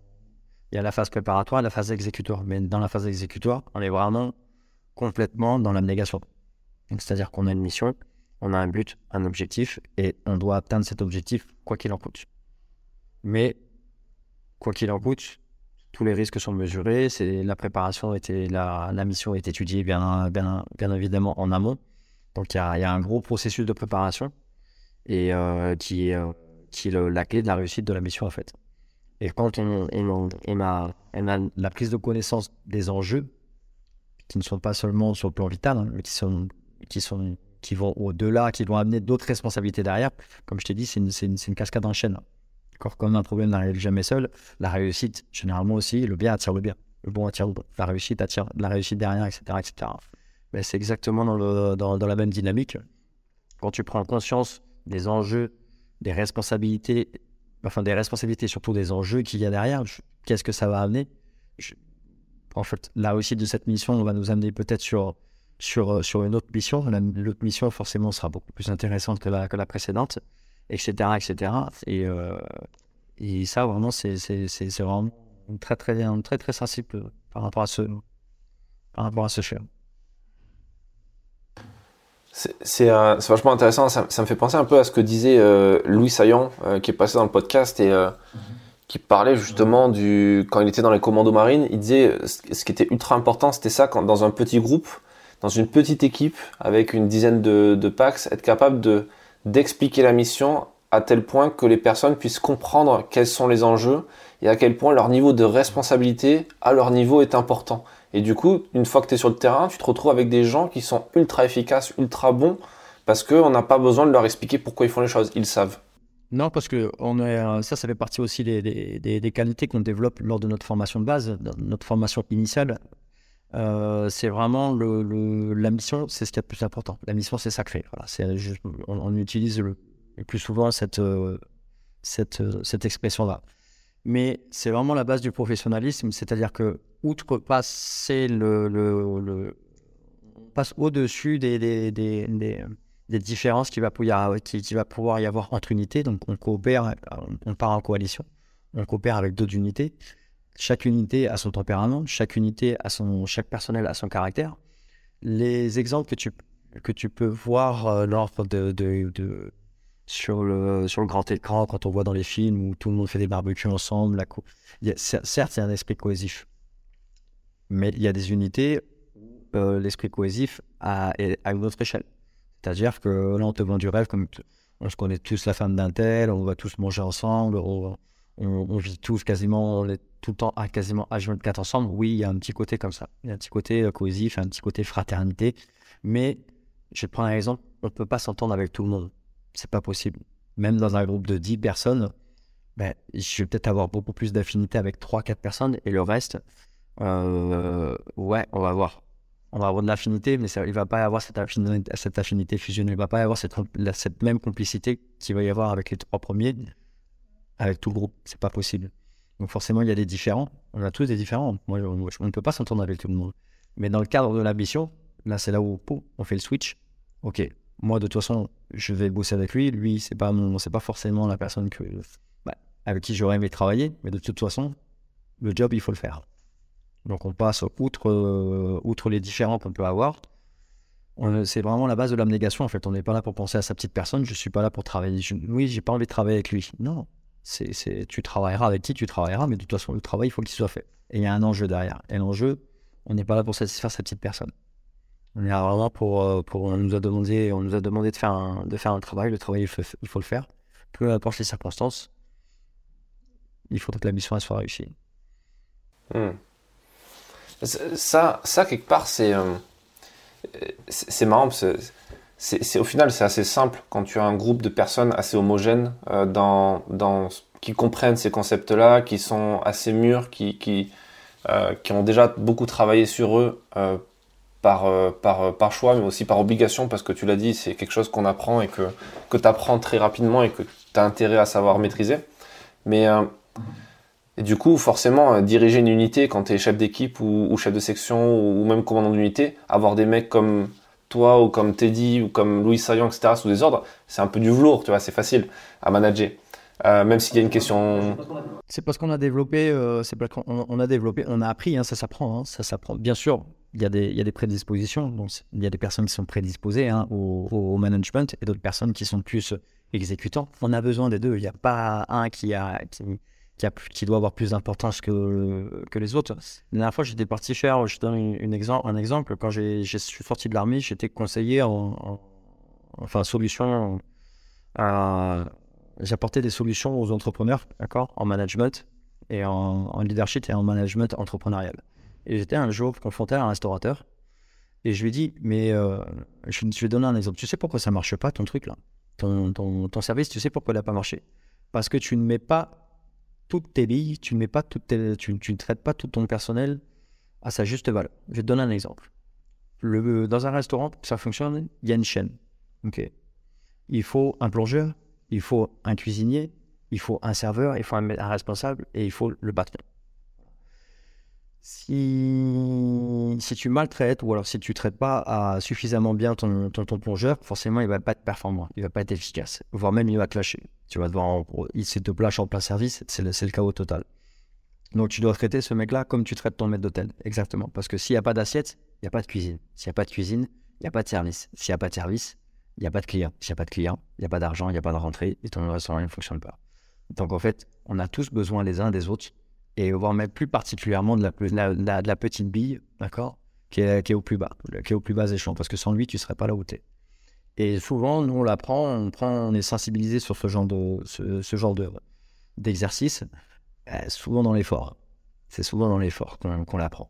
il y a la phase préparatoire la phase exécutoire. Mais dans la phase exécutoire, on est vraiment complètement dans l'abnégation. C'est-à-dire qu'on a une mission on a un but, un objectif, et on doit atteindre cet objectif quoi qu'il en coûte. Mais quoi qu'il en coûte, tous les risques sont mesurés. C'est la préparation était la, la mission est étudiée bien, bien, bien évidemment en amont. Donc il y a, y a, un gros processus de préparation et euh, qui est, euh, qui est la clé de la réussite de la mission en fait. Et quand on, on a la prise de connaissance des enjeux qui ne sont pas seulement sur le plan vital, hein, mais qui sont qui sont qui vont au-delà, qui vont amener d'autres responsabilités derrière. Comme je t'ai dit, c'est une, une, une, cascade en chaîne. Encore comme un problème n'arrive jamais seul, la réussite, généralement aussi, le bien attire le bien. Le bon attire le bon. La réussite attire la réussite derrière, etc. etc. Mais c'est exactement dans, la même dynamique. Quand tu prends conscience des enjeux, des responsabilités, enfin des responsabilités, surtout des enjeux qu'il y a derrière, qu'est-ce que ça va amener? En fait, la réussite de cette mission va nous amener peut-être sur une autre mission. L'autre mission, forcément, sera beaucoup plus intéressante que la précédente, etc. etc. Et, euh, et ça, vraiment, c'est vraiment très, très, très, très sensible par rapport à ce, par rapport à ce. C'est euh, vachement intéressant. Ça, me fait penser un peu à ce que disait euh, Louis Saillant, euh, qui est passé dans le podcast et qui parlait justement du. Quand il était dans les commandos marines, il disait ce qui était ultra important, c'était ça, quand, dans un petit groupe, dans une petite équipe avec une dizaine de, de packs, être capable de d'expliquer la mission à tel point que les personnes puissent comprendre quels sont les enjeux et à quel point leur niveau de responsabilité à leur niveau est important. Et du coup, une fois que tu es sur le terrain, tu te retrouves avec des gens qui sont ultra efficaces, ultra bons, parce qu'on n'a pas besoin de leur expliquer pourquoi ils font les choses, ils savent. Non, parce que on est, ça, ça fait partie aussi des, des, des qualités qu'on développe lors de notre formation de base, notre formation initiale. Euh, c'est vraiment la mission, c'est ce qui est le plus important. La mission, c'est sacré. Voilà, juste, on, utilise le, plus souvent cette, euh, euh, cette expression-là. Mais c'est vraiment la base du professionnalisme, c'est-à-dire que outre passer on passe au-dessus des, différences qui va, pouvoir, qui, qui va pouvoir y avoir entre unités. Donc on coopère, on part en coalition, on coopère avec d'autres unités. Chaque unité a son tempérament, chaque unité a son, chaque personnel a son caractère. Les exemples que tu, que tu peux voir euh, lors de, de, sur, le, sur le grand écran, quand on voit dans les films où tout le monde fait des barbecues ensemble, la co... il y a, certes, a un esprit cohésif. Mais il y a des unités, euh, l'esprit cohésif à, à une autre échelle. C'est-à-dire que là, on te vend du rêve, comme on se connaît tous la femme d'un tel, on va tous manger ensemble, on, vit tous quasiment, on est tout le temps à quasiment H24 ensemble. Oui, il y a un petit côté comme ça. Il y a un petit côté euh, cohésif, un petit côté fraternité. Mais je prendre un exemple, on ne peut pas s'entendre avec tout le monde. C'est pas possible. Même dans un groupe de 10 personnes, ben, je vais peut-être avoir beaucoup plus d'affinité avec 3-4 personnes et le reste, euh, ouais, on va voir. On va avoir de l'affinité, mais il ne va pas y avoir cette affinité, cette affinité fusionnelle. Il ne va pas y avoir cette, cette même complicité qu'il va y avoir avec les trois premiers avec tout le groupe. C'est pas possible. Donc forcément, il y a des différents. On a tous des différents. On, ne peut pas s'entendre avec tout le monde. Mais dans le cadre de la mission, là, c'est là où on fait le switch. Ok, moi, de toute façon, je vais bosser avec lui. Lui, c'est pas c'est pas forcément la personne que, bah, avec qui j'aurais aimé travailler. Mais de toute façon, le job, il faut le faire. Donc on passe outre, euh, outre les différents qu'on peut avoir. C'est vraiment la base de l'abnégation. En fait, on n'est pas là pour penser à sa petite personne. Je suis pas là pour travailler. Je, oui, j'ai pas envie de travailler avec lui. Non, c'est, tu travailleras avec qui tu travailleras, mais de toute façon, le travail, il faut qu'il soit fait. Et il y a un enjeu derrière. Et l'enjeu, on n'est pas là pour satisfaire sa petite personne. On est là pour, euh, pour on nous a demandé, on nous a demandé de faire un, de faire un travail. Le travail, il faut, il faut le faire. Peu importe les circonstances, il faut que la mission soit réussie. Hmm. Ça, ça quelque part, c'est, euh, c'est marrant parce que c'est au final c'est assez simple quand tu as un groupe de personnes assez homogènes euh, dans, dans qui comprennent ces concepts-là, qui sont assez mûrs, qui qui, euh, qui ont déjà beaucoup travaillé sur eux euh, par, par, par choix, mais aussi par obligation, parce que tu l'as dit, c'est quelque chose qu'on apprend et que, que tu apprends très rapidement et que tu as intérêt à savoir maîtriser. Mais du coup, forcément, diriger une unité quand tu es chef d'équipe ou, chef de section ou même commandant d'unité, avoir des mecs comme toi ou comme Teddy ou comme Louis Saillant, etc., sous des ordres, c'est un peu du velours, tu vois, c'est facile à manager. Euh, même s'il y a une question. C'est parce qu'on a développé, euh, on a développé, on a appris, hein, ça s'apprend, hein, ça s'apprend. Bien sûr, il y, a des, y a des prédispositions. Donc, il y a des personnes qui sont prédisposées hein, au, au, management et d'autres personnes qui sont plus exécutants. On a besoin des deux. Il n'y a pas un qui, a, qui, qui, doit avoir plus d'importance que, que les autres. La dernière fois, j'étais parti faire, je donne une, exemple, un exemple. Quand je suis sorti de l'armée, j'étais conseiller en, enfin, solution. J'apportais des solutions aux entrepreneurs, d'accord, en management et en, en leadership et en management entrepreneurial. Et j'étais un jour confronté à un restaurateur. Et je lui dit, mais euh, je, vais donner un exemple. Tu sais pourquoi ça marche pas ton truc là? Ton, ton, ton, service, tu sais pourquoi il n'a pas marché? Parce que tu ne mets pas toutes tes billes, tu ne, mets pas toutes tes, tu, tu, ne traites pas tout ton personnel à sa juste valeur. Je te donner un exemple. Le, dans un restaurant, ça fonctionne, il y a une chaîne. ok il faut un plongeur, il faut un cuisinier, il faut un serveur, il faut un, responsable et il faut le patron. Si, si tu maltraites ou alors si tu ne traites pas suffisamment bien ton, ton, plongeur, forcément il va pas être performant, il va pas être efficace, voire même il va clasher. Tu vas devoir, il se te plage en plein service, c'est le, le, chaos total. Donc tu dois traiter ce mec-là comme tu traites ton maître d'hôtel, exactement. Parce que s'il n'y a pas d'assiette, il n'y a pas de cuisine. S'il n'y a pas de cuisine, il n'y a pas de service. S'il n'y a pas de service, il n'y a pas de client. S'il n'y a pas de client, il n'y a pas d'argent, il n'y a pas de rentrée et ton restaurant ne fonctionne pas. Donc en fait, on a tous besoin les uns des autres et voire même plus particulièrement de la, de la, petite bille, d'accord, qui est, qui est, au plus bas, qui est au plus bas échelon, parce que sans lui, tu ne serais pas là où tu es. Et souvent, nous, on l'apprend, on, prend, on est sensibilisé sur ce genre de, ce, genre de, d'exercice, euh, souvent dans l'effort. C'est souvent dans l'effort qu'on, l'apprend.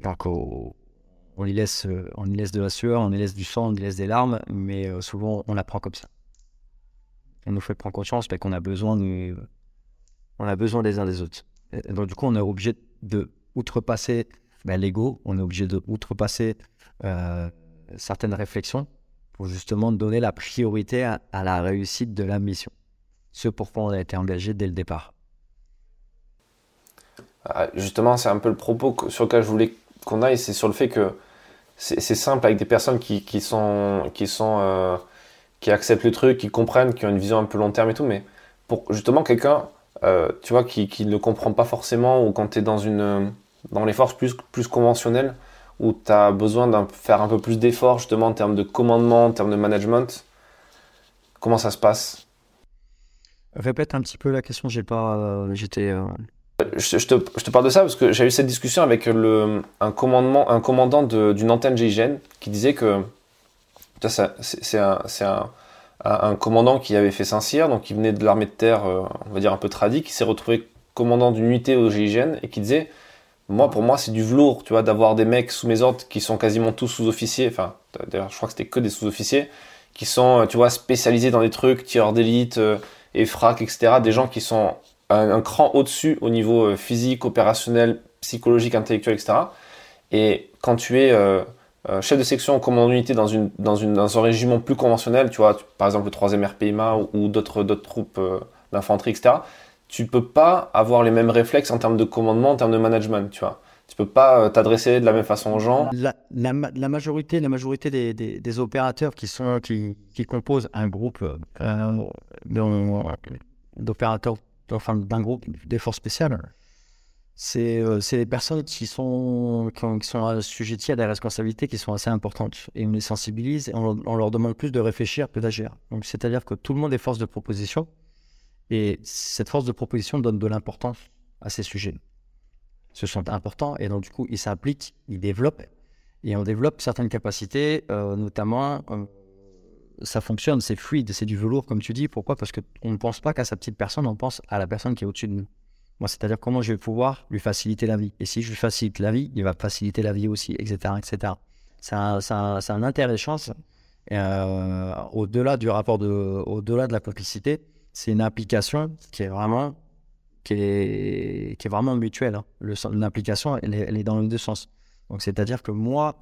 Donc, on, y laisse, on y laisse de la sueur, on y laisse du sang, on y laisse des larmes, mais euh, souvent, on l'apprend comme ça. On nous fait prendre conscience qu'on a besoin de, on a besoin des uns des autres donc, du coup, on est obligé de outrepasser ben, l'ego, on est obligé de outrepasser euh, certaines réflexions pour justement donner la priorité à, la réussite de la mission. Ce pourquoi on a été engagé dès le départ. Ah, justement, c'est un peu le propos sur lequel je voulais qu'on aille, c'est sur le fait que c'est simple avec des personnes qui, qui sont, qui euh, qui acceptent le truc, qui comprennent, qui ont une vision un peu long terme et tout, mais pour justement quelqu'un euh, tu vois, qui, ne le comprend pas forcément, ou quand tu es dans, une, dans les forces plus, plus conventionnelles, où tu as besoin de faire un peu plus d'efforts justement en termes de commandement, en termes de management, comment ça se passe? Répète un petit peu la question, j'ai pas. Euh, j'étais. Euh, je, te, je, te, parle de ça parce que j'ai eu cette discussion avec le, un, commandement, un commandant d'une antenne GIGN qui disait que c'est un, un, un commandant qui avait fait Saint-Cyr, donc qui venait de l'armée de terre, euh, on va dire un peu tradie, qui s'est retrouvé commandant d'une unité au GIGN et qui disait moi pour moi c'est du velours tu vois d'avoir des mecs sous mes ordres qui sont quasiment tous sous-officiers enfin d'ailleurs je crois que c'était que des sous-officiers qui sont euh, tu vois spécialisés dans des trucs tireurs d'élite euh, etc des gens qui sont un, cran au-dessus au niveau physique opérationnel psychologique intellectuel etc et quand tu es euh, chef de section, commandant d'unité dans, une, dans, une, dans un régiment plus conventionnel, tu vois, par exemple le 3e RPMA ou, ou d'autres troupes euh, d'infanterie, etc., tu peux pas avoir les mêmes réflexes en termes de commandement, en termes de management, tu vois. Tu peux pas euh, t'adresser de la même façon aux gens. La, majorité, la majorité des, opérateurs qui, sont, qui, composent un groupe d'opérateurs, enfin d'un groupe des forces spéciales, euh, c'est les personnes qui sont, qui, sont assujetties à des responsabilités qui sont assez importantes. Et on les sensibilise et on, leur demande plus de réfléchir que d'agir. Donc, c'est-à-dire que tout le monde est force de proposition. Et cette force de proposition donne de l'importance à ces sujets. Ce sont importants et donc, du coup, ils s'impliquent, ils développent. Et on développe certaines capacités, euh, notamment, euh, ça fonctionne, c'est fluide, c'est du velours, comme tu dis. Pourquoi? Parce qu'on ne pense pas qu'à sa petite personne, on pense à la personne qui est au-dessus de nous c'est-à-dire comment je vais pouvoir lui faciliter la vie. Et si je lui facilite la vie, il va faciliter la vie aussi, etc. etc. C'est un, un, un inter-échange. Euh, au-delà du rapport de, au-delà de la complicité, c'est une application qui est vraiment, qui est, vraiment mutuelle. Hein. l'implication, elle est, dans les deux sens. Donc, c'est-à-dire que moi,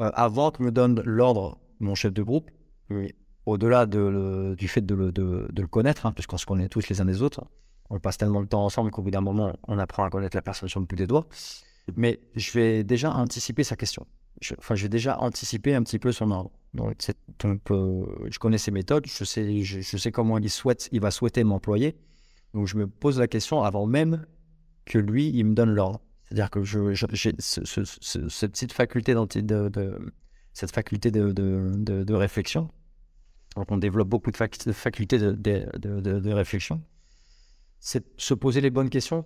euh, avant que me donne l'ordre mon chef de groupe, au-delà de, du fait de le, connaître, hein, puisqu'on se connaît tous les uns des autres, on passe tellement de temps ensemble qu'au bout d'un moment, on apprend à connaître la personne sur le bout des doigts. Mais je vais déjà anticiper sa question. Enfin, je vais déjà anticiper un petit peu son ordre. Donc, euh, je connais ses méthodes, je sais, comment il, souhaite, il va souhaiter m'employer. Donc, je me pose la question avant même que lui, il me donne l'ordre. C'est-à-dire que j'ai cette petite faculté, de, cette faculté de, réflexion. Donc on développe beaucoup de, facultés de, réflexion. C'est se poser les bonnes questions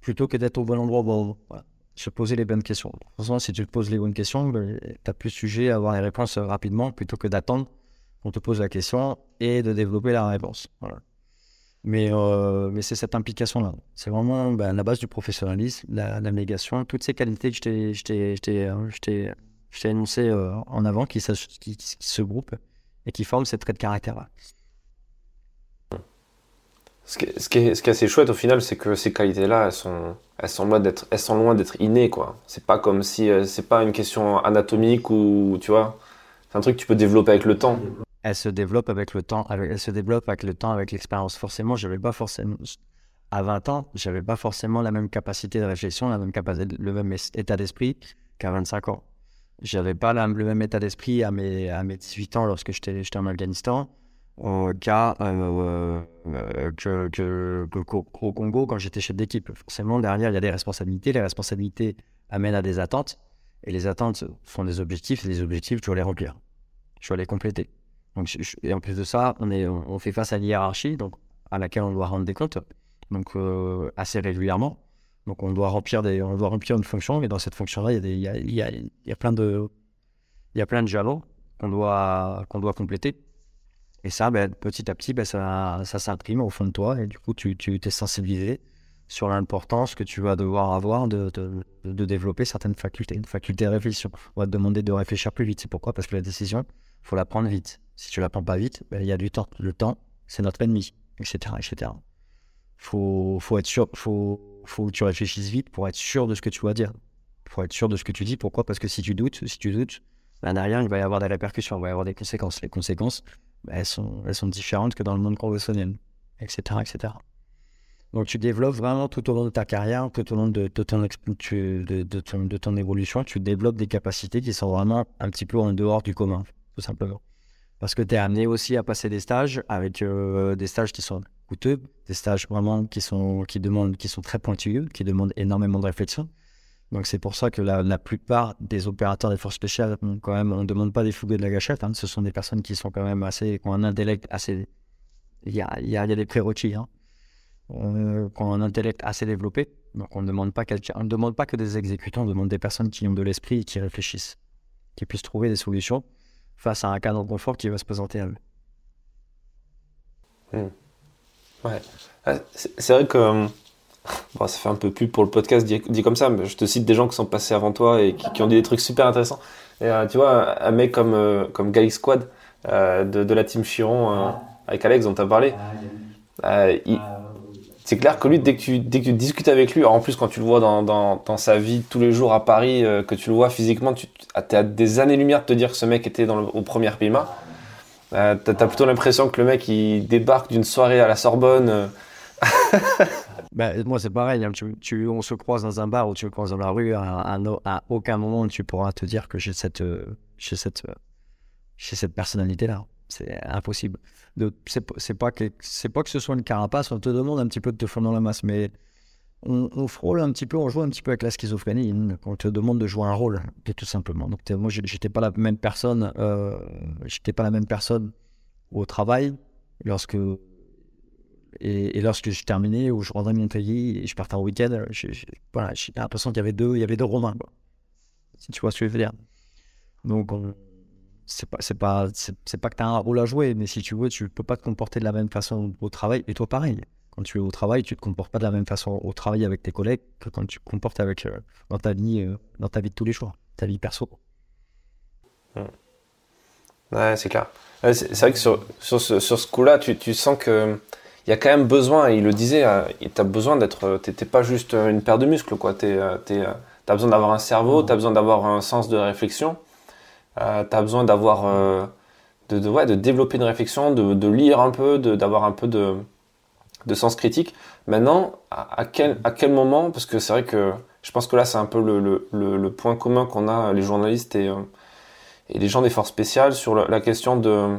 plutôt que d'être au bon endroit. Voilà. Se poser les bonnes questions. Franchement, si tu te poses les bonnes questions, ben, tu as plus sujet à avoir les réponses rapidement plutôt que d'attendre qu'on te pose la question et de développer la réponse. Mais, euh, mais c'est cette implication-là. C'est vraiment ben, la base du professionnalisme, la, négation, toutes ces qualités que je t'ai euh, énoncées euh, en avant qui, se groupent et qui forment cette trait de caractère-là. Ce ce qui est assez chouette au final, c'est que ces qualités-là, elles sont, elles sont loin d'être, elles innées, quoi. C'est pas comme si, c'est pas une question anatomique ou, tu vois, c'est un truc que tu peux développer avec le temps elle se développe avec le temps, elle se développe avec le temps, avec l'expérience. Forcément, j'avais pas forcément, à 20 ans, j'avais pas forcément la même capacité de réflexion, la même capacité, le même état d'esprit qu'à 25 ans. J'avais pas le même état d'esprit à mes 18 ans lorsque j'étais en Afghanistan euh, qu'à euh, euh, que, que, Congo quand j'étais chef d'équipe. Forcément, derrière, il y a des responsabilités. Les responsabilités amènent à des attentes. Et les attentes font des objectifs. Et les objectifs, je dois les remplir. Je dois les compléter. Donc, et en plus de ça, on, est, on fait face à l'hiérarchie donc, à laquelle on doit rendre des comptes donc, euh, assez régulièrement. Donc on doit, remplir des, on doit remplir une fonction, mais dans cette fonction-là, il y a plein de jalons qu'on doit, qu'on doit compléter. Et ça, ben, petit à petit, ben, ça, s'imprime au fond de toi et du coup, tu, t'es sensibilisé sur l'importance que tu vas devoir avoir de, développer certaines facultés, une faculté de réflexion. On va te demander de réfléchir plus vite. C'est pourquoi? Parce que la décision, il faut la prendre vite. Si tu la prends pas vite, ben, il y a du temps. Le temps, c'est notre ennemi, etc., etc. Faut, être sûr, faut, que tu réfléchisses vite pour être sûr de ce que tu vas dire. Faut être sûr de ce que tu dis. Pourquoi? Parce que si tu doutes, si tu doutes, là derrière, il va y avoir des répercussions, il va y avoir des conséquences. Les conséquences, ben, elles, sont, elles sont différentes que dans le monde conventionnel, etc., etc. Donc tu développes vraiment tout au long de ta carrière, tout au long de ton évolution, tu développes des capacités qui sont vraiment un petit peu en dehors du commun, tout simplement parce que tu es amené aussi à passer des stages avec euh, des stages qui sont coûteux, des stages vraiment qui sont, qui demandent, qui sont très pointilleux, qui demandent énormément de réflexion. Donc c'est pour ça que la, la, plupart des opérateurs des forces spéciales, quand même, on ne demande pas des fougueux de la gâchette. Hein. Ce sont des personnes qui sont quand même assez, qui ont un intellect assez, il y a, il y a, des prérequis, hein. Euh, qui ont un intellect assez développé. Donc on ne demande pas on ne demande pas que des exécutants, on demande des personnes qui ont de l'esprit et qui réfléchissent, qui puissent trouver des solutions face à un cadre de confort qui va se présenter à eux. Hmm. Ouais. Ah, c'est vrai que euh, bon, ça fait un peu plus pour le podcast dit, comme ça, mais je te cite des gens qui sont passés avant toi et qui, ont dit des trucs super intéressants. Et euh, tu vois, un mec comme, euh, comme Galix Squad de, de, la team Chiron, avec Alex dont tu as parlé, il, c'est clair que lui, dès que, tu, dès que tu discutes avec lui, en plus quand tu le vois dans, dans, dans sa vie tous les jours à Paris, euh, que tu le vois physiquement, tu es à des années-lumière de te dire que ce mec était dans le, au premier PIMA. Euh, tu as, plutôt l'impression que le mec il débarque d'une soirée à la Sorbonne. Euh. bah, moi c'est pareil, hein. tu, tu, on se croise dans un bar ou tu me croises dans la rue, à, à, aucun moment tu pourras te dire que j'ai cette, j'ai cette, j'ai cette personnalité-là. C'est impossible. C'est pas, pas que ce soit une carapace, on te demande un petit peu de te fondre dans la masse, mais on, frôle un petit peu, on joue un petit peu avec la schizophrénie on te demande de jouer un rôle, tout simplement. Donc moi, j'étais pas la même personne, euh, j'étais pas la même personne au travail lorsque et, lorsque je terminais ou je rentrais mon pays et je partais en week-end, j'ai voilà, l'impression qu'il y avait deux, il y avait deux Romains, Si tu vois ce que je veux dire. Donc on, c'est pas c'est pas c'est pas que tu as un rôle à jouer mais si tu veux tu peux pas te comporter de la même façon au travail. Et toi pareil. Quand tu es au travail tu te comportes pas de la même façon au travail avec tes collègues que quand tu te comportes avec euh, dans ta vie euh, dans ta vie de tous les jours ta vie perso. Hmm. ouais c'est clair. C'est vrai que sur, sur ce, sur ce coup là tu, tu sens que il y a quand même besoin il le disait euh, tu as besoin d'être t'es pas juste une paire de muscles quoi tu as besoin d'avoir un cerveau tu as besoin d'avoir un sens de réflexion euh, tu as besoin d'avoir euh, de, de, ouais, de développer une réflexion, de, de lire un peu, d'avoir un peu de, de sens critique. Maintenant, à, quel, à quel moment, parce que c'est vrai que je pense que là c'est un peu le, le, le, point commun qu'on a les journalistes et, euh, et les gens des forces spéciales sur la, question de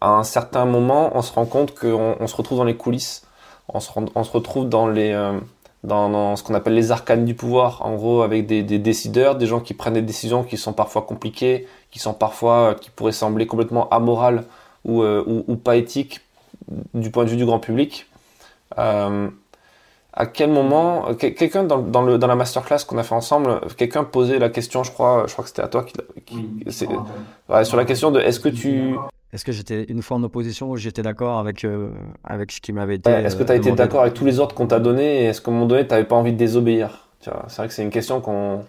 à un certain moment on se rend compte qu'on on se retrouve dans les coulisses, on se, on se retrouve dans les dans, ce qu'on appelle les arcanes du pouvoir, en gros avec des, décideurs, des gens qui prennent des décisions qui sont parfois compliquées, qui sont parfois, qui pourraient sembler complètement amorales ou, ou, pas éthiques du point de vue du grand public. à quel moment, quelqu'un dans, dans, le, dans la masterclass qu'on a fait ensemble, quelqu'un posait la question, je crois, je crois que c'était à toi, qui, sur la question de est-ce que tu est-ce que j'étais une fois en opposition ou j'étais d'accord avec, euh, avec ce qui m'avait été. est-ce que tu as été d'accord avec tous les ordres qu'on t'a donnés et est-ce qu'à un moment donné, tu n'avais pas envie de désobéir C'est vrai que c'est une question qu'on.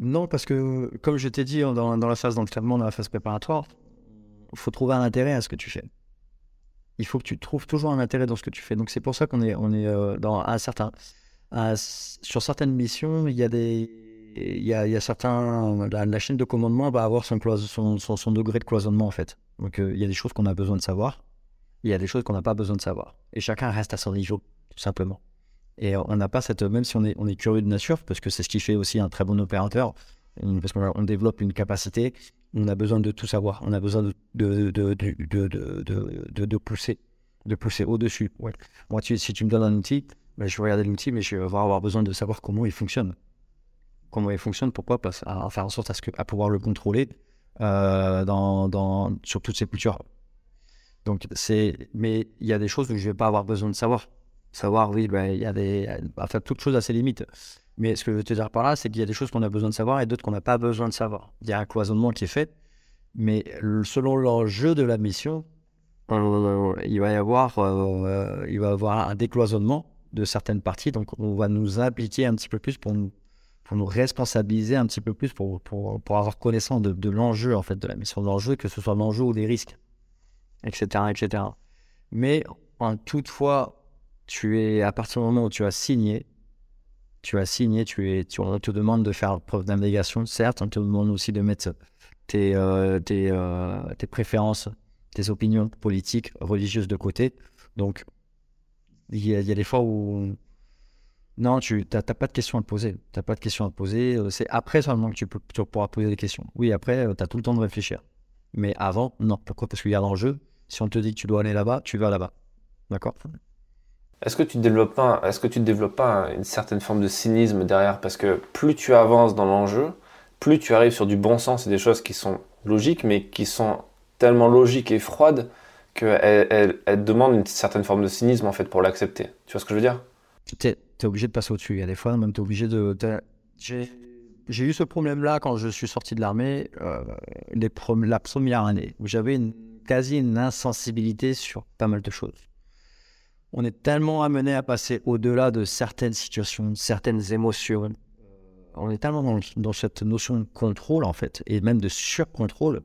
Non, parce que, comme je t'ai dit dans, dans la phase d'entraînement, dans la phase préparatoire, il faut trouver un intérêt à ce que tu fais. Il faut que tu trouves toujours un intérêt dans ce que tu fais. Donc, c'est pour ça qu'on est, on est euh, dans un certain. sur certaines missions, il y a des il y, a, il y a certains. La, chaîne de commandement va avoir son, son, son, degré de cloisonnement, en fait. Donc, euh, il y a des choses qu'on a besoin de savoir. Il y a des choses qu'on n'a pas besoin de savoir. Et chacun reste à son niveau, tout simplement. Et on n'a pas cette. Même si on est, on est curieux de nature, parce que c'est ce qui fait aussi un très bon opérateur, parce qu'on développe une capacité, on a besoin de tout savoir. On a besoin de, de, de, de, de pousser, de pousser au-dessus. Ouais. Moi, si tu me donnes un outil, ben, je vais regarder l'outil, mais je vais avoir besoin de savoir comment il fonctionne comment il fonctionne, pourquoi? Parce à, faire en sorte à, ce que, à pouvoir le contrôler euh, sur toutes ces cultures. Donc, c'est, mais il y a des choses où je ne vais pas avoir besoin de savoir. Savoir, oui, ben, il y a des, enfin, toutes choses à ses limites. Mais ce que je veux te dire par là, c'est qu'il y a des choses qu'on a besoin de savoir et d'autres qu'on n'a pas besoin de savoir. Il y a un cloisonnement qui est fait, mais selon l'enjeu de la mission, euh, il va y avoir, euh, il va y avoir un décloisonnement de certaines parties. Donc, on va nous impliquer un petit peu plus pour nous pour nous responsabiliser un petit peu plus, pour, pour, pour avoir connaissance de, de l'enjeu, en fait, de la mission de l'enjeu, que ce soit l'enjeu ou des risques, etc., etc. Mais toutefois, tu es, à partir du moment où tu as signé, tu as signé, tu es, tu, on te demande de faire preuve d'abnégation, certes, on te demande aussi de mettre tes, euh, tes, euh, tes préférences, tes opinions politiques, religieuses de côté. Donc, il y a des fois où non, tu n'as pas de questions à te poser. Tu pas de questions à te poser. Euh, c'est après seulement que tu, peux, tu pourras poser des questions. Oui, après, euh, tu as tout le temps de réfléchir. Mais avant, non. Pourquoi? Parce qu'il y a l'enjeu. Si on te dit que tu dois aller là-bas, tu vas là-bas. D'accord? Est-ce que tu ne développes pas, est-ce que tu développes pas une certaine forme de cynisme derrière? Parce que plus tu avances dans l'enjeu, plus tu arrives sur du bon sens et des choses qui sont logiques, mais qui sont tellement logiques et froides qu'elles elles, demandent une certaine forme de cynisme en fait pour l'accepter. Tu vois ce que je veux dire? Tu es obligé de passer au-dessus. Il y a des fois, même tu es obligé de. J'ai eu ce problème-là quand je suis sorti de l'armée, euh, la première année, où j'avais quasi une insensibilité sur pas mal de choses. On est tellement amené à passer au-delà de certaines situations, certaines émotions. On est tellement dans, dans, cette notion de contrôle, en fait, et même de surcontrôle,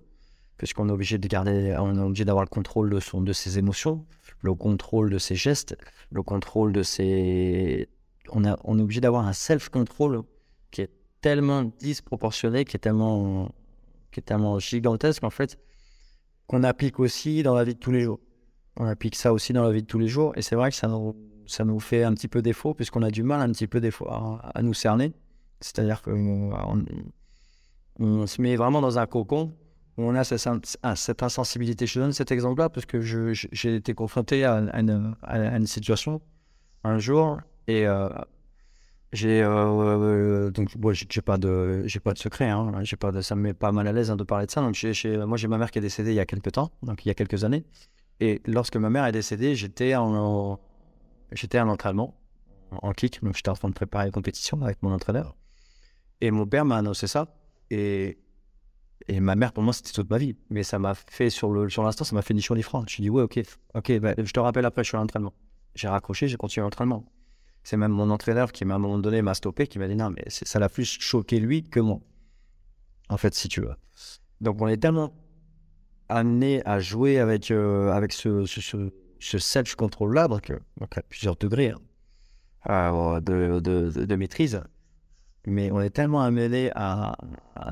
puisqu'on est obligé de garder, on est obligé d'avoir le contrôle de, son, de ses émotions, le contrôle de ses gestes, le contrôle de ses, on, est obligé d'avoir un self-control qui est tellement disproportionné, qui est tellement, qui est tellement gigantesque en fait, qu'on applique aussi dans la vie de tous les jours. On applique ça aussi dans la vie de tous les jours, et c'est vrai que ça nous, ça nous fait un petit peu défaut, puisqu'on a du mal un petit peu des à, nous cerner. C'est-à-dire qu'on on, se met vraiment dans un cocon où on a cette, cette insensibilité. Je donne cet exemple-là parce que j'ai été confronté à, une, situation un jour et euh, j'ai euh, euh, donc bon, j'ai pas de j'ai pas de secret hein, j'ai pas ça me met pas mal à l'aise hein, de parler de ça donc moi j'ai ma mère qui est décédée il y a quelques temps donc il y a quelques années et lorsque ma mère est décédée j'étais en, j'étais en entraînement en kick donc j'étais en train de préparer la compétition avec mon entraîneur et mon père m'a annoncé ça et et ma mère, pour moi, c'était toute ma vie. Mais ça m'a fait, sur l'instant, sur ça m'a fait ni chaud ni froid. Je dit, ouais, ok, ok, bah, je te rappelle après, je suis à l'entraînement. J'ai raccroché, j'ai continué l'entraînement. C'est même mon entraîneur qui, à un moment donné, m'a stoppé, qui m'a dit non, mais ça l'a plus choqué lui que moi. En fait, si tu veux. Donc, on est tellement amené à jouer avec, euh, avec ce, self-control-là, donc, donc, à plusieurs degrés hein, euh, de, maîtrise. Mais on est tellement amené à,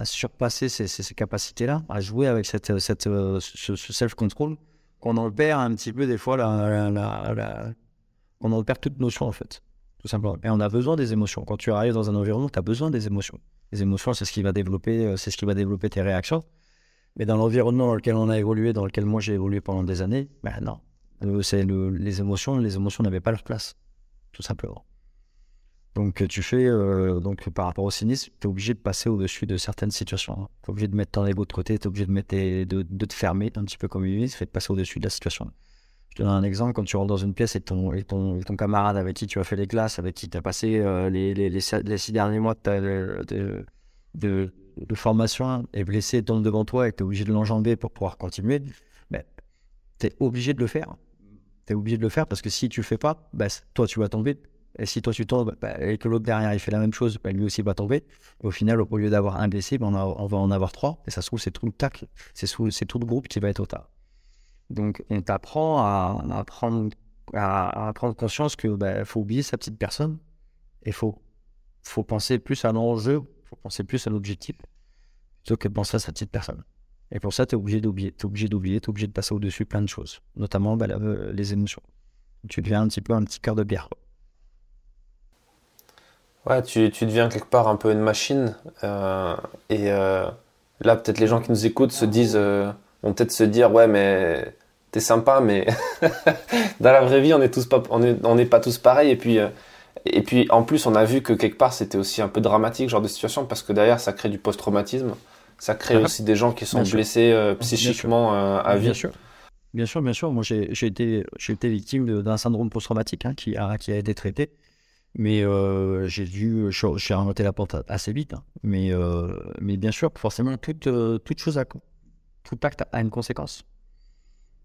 surpasser ces, capacités-là, à jouer avec cette, euh, ce, self-control, qu'on en perd un petit peu des fois, la, on en perd toute notion en fait tout simplement. Et on a besoin des émotions. Quand tu arrives dans un environnement, tu as besoin des émotions. Les émotions, c'est ce qui va développer, euh, c'est ce qui va développer tes réactions. Mais dans l'environnement dans lequel on a évolué, dans lequel moi j'ai évolué pendant des années, ben non. Euh, c'est le, les émotions, les émotions n'avaient pas leur place, tout simplement. Donc, tu fais, donc par rapport au cynisme, tu es obligé de passer au-dessus de certaines situations. Hein. Tu es obligé de mettre ton ego de côté, tu es obligé de, mettre de, te fermer un petit peu comme il fait de passer au-dessus de la situation. Je te donne un exemple, quand tu rentres dans une pièce et ton, camarade avec qui tu as fait les classes, avec qui tu as passé les, les, six derniers mois de, formation est blessé, tombe devant toi et tu es obligé de l'enjamber pour pouvoir continuer, ben, tu es obligé de le faire. Tu es obligé de le faire parce que si tu le fais pas, ben, toi tu vas tomber. Et si toi tu tombes ben, et que l'autre derrière il fait la même chose, ben, lui aussi va tomber. au final, au lieu d'avoir un blessé, on, va en avoir trois. Et ça se trouve, c'est tout le tac, c'est tout le groupe qui va être au tas. Donc on t'apprend à, prendre, conscience que faut oublier sa petite personne et faut, faut penser plus à l'enjeu faut penser plus à l'objectif plutôt que de penser à sa petite personne. Et pour ça, tu es obligé d'oublier, tu es obligé d'oublier, tu obligé de passer au-dessus plein de choses, notamment bah, euh, les émotions. Tu deviens un petit peu un petit cœur de bière. Ouais, tu, tu, deviens quelque part un peu une machine. Euh, et euh, là, peut-être les gens qui nous écoutent se disent, vont peut-être se dire, ouais, mais t'es sympa, mais dans la vraie vie, on n'est tous pas, on est, on pas tous pareils. Et puis, et puis en plus, on a vu que quelque part, c'était aussi un peu dramatique, genre de situation, parce que derrière, ça crée du post-traumatisme. Ça crée ah. aussi des gens qui sont blessés euh, psychiquement euh, à vie. Bien sûr. Bien sûr, bien sûr. Moi, j'ai été, été victime d'un syndrome post-traumatique hein, qui, a, qui a été traité. Mais euh, j'ai dû, j'ai remonté la porte assez vite. Hein. Mais, mais bien sûr, forcément, toute, toute chose a, tout acte a une conséquence.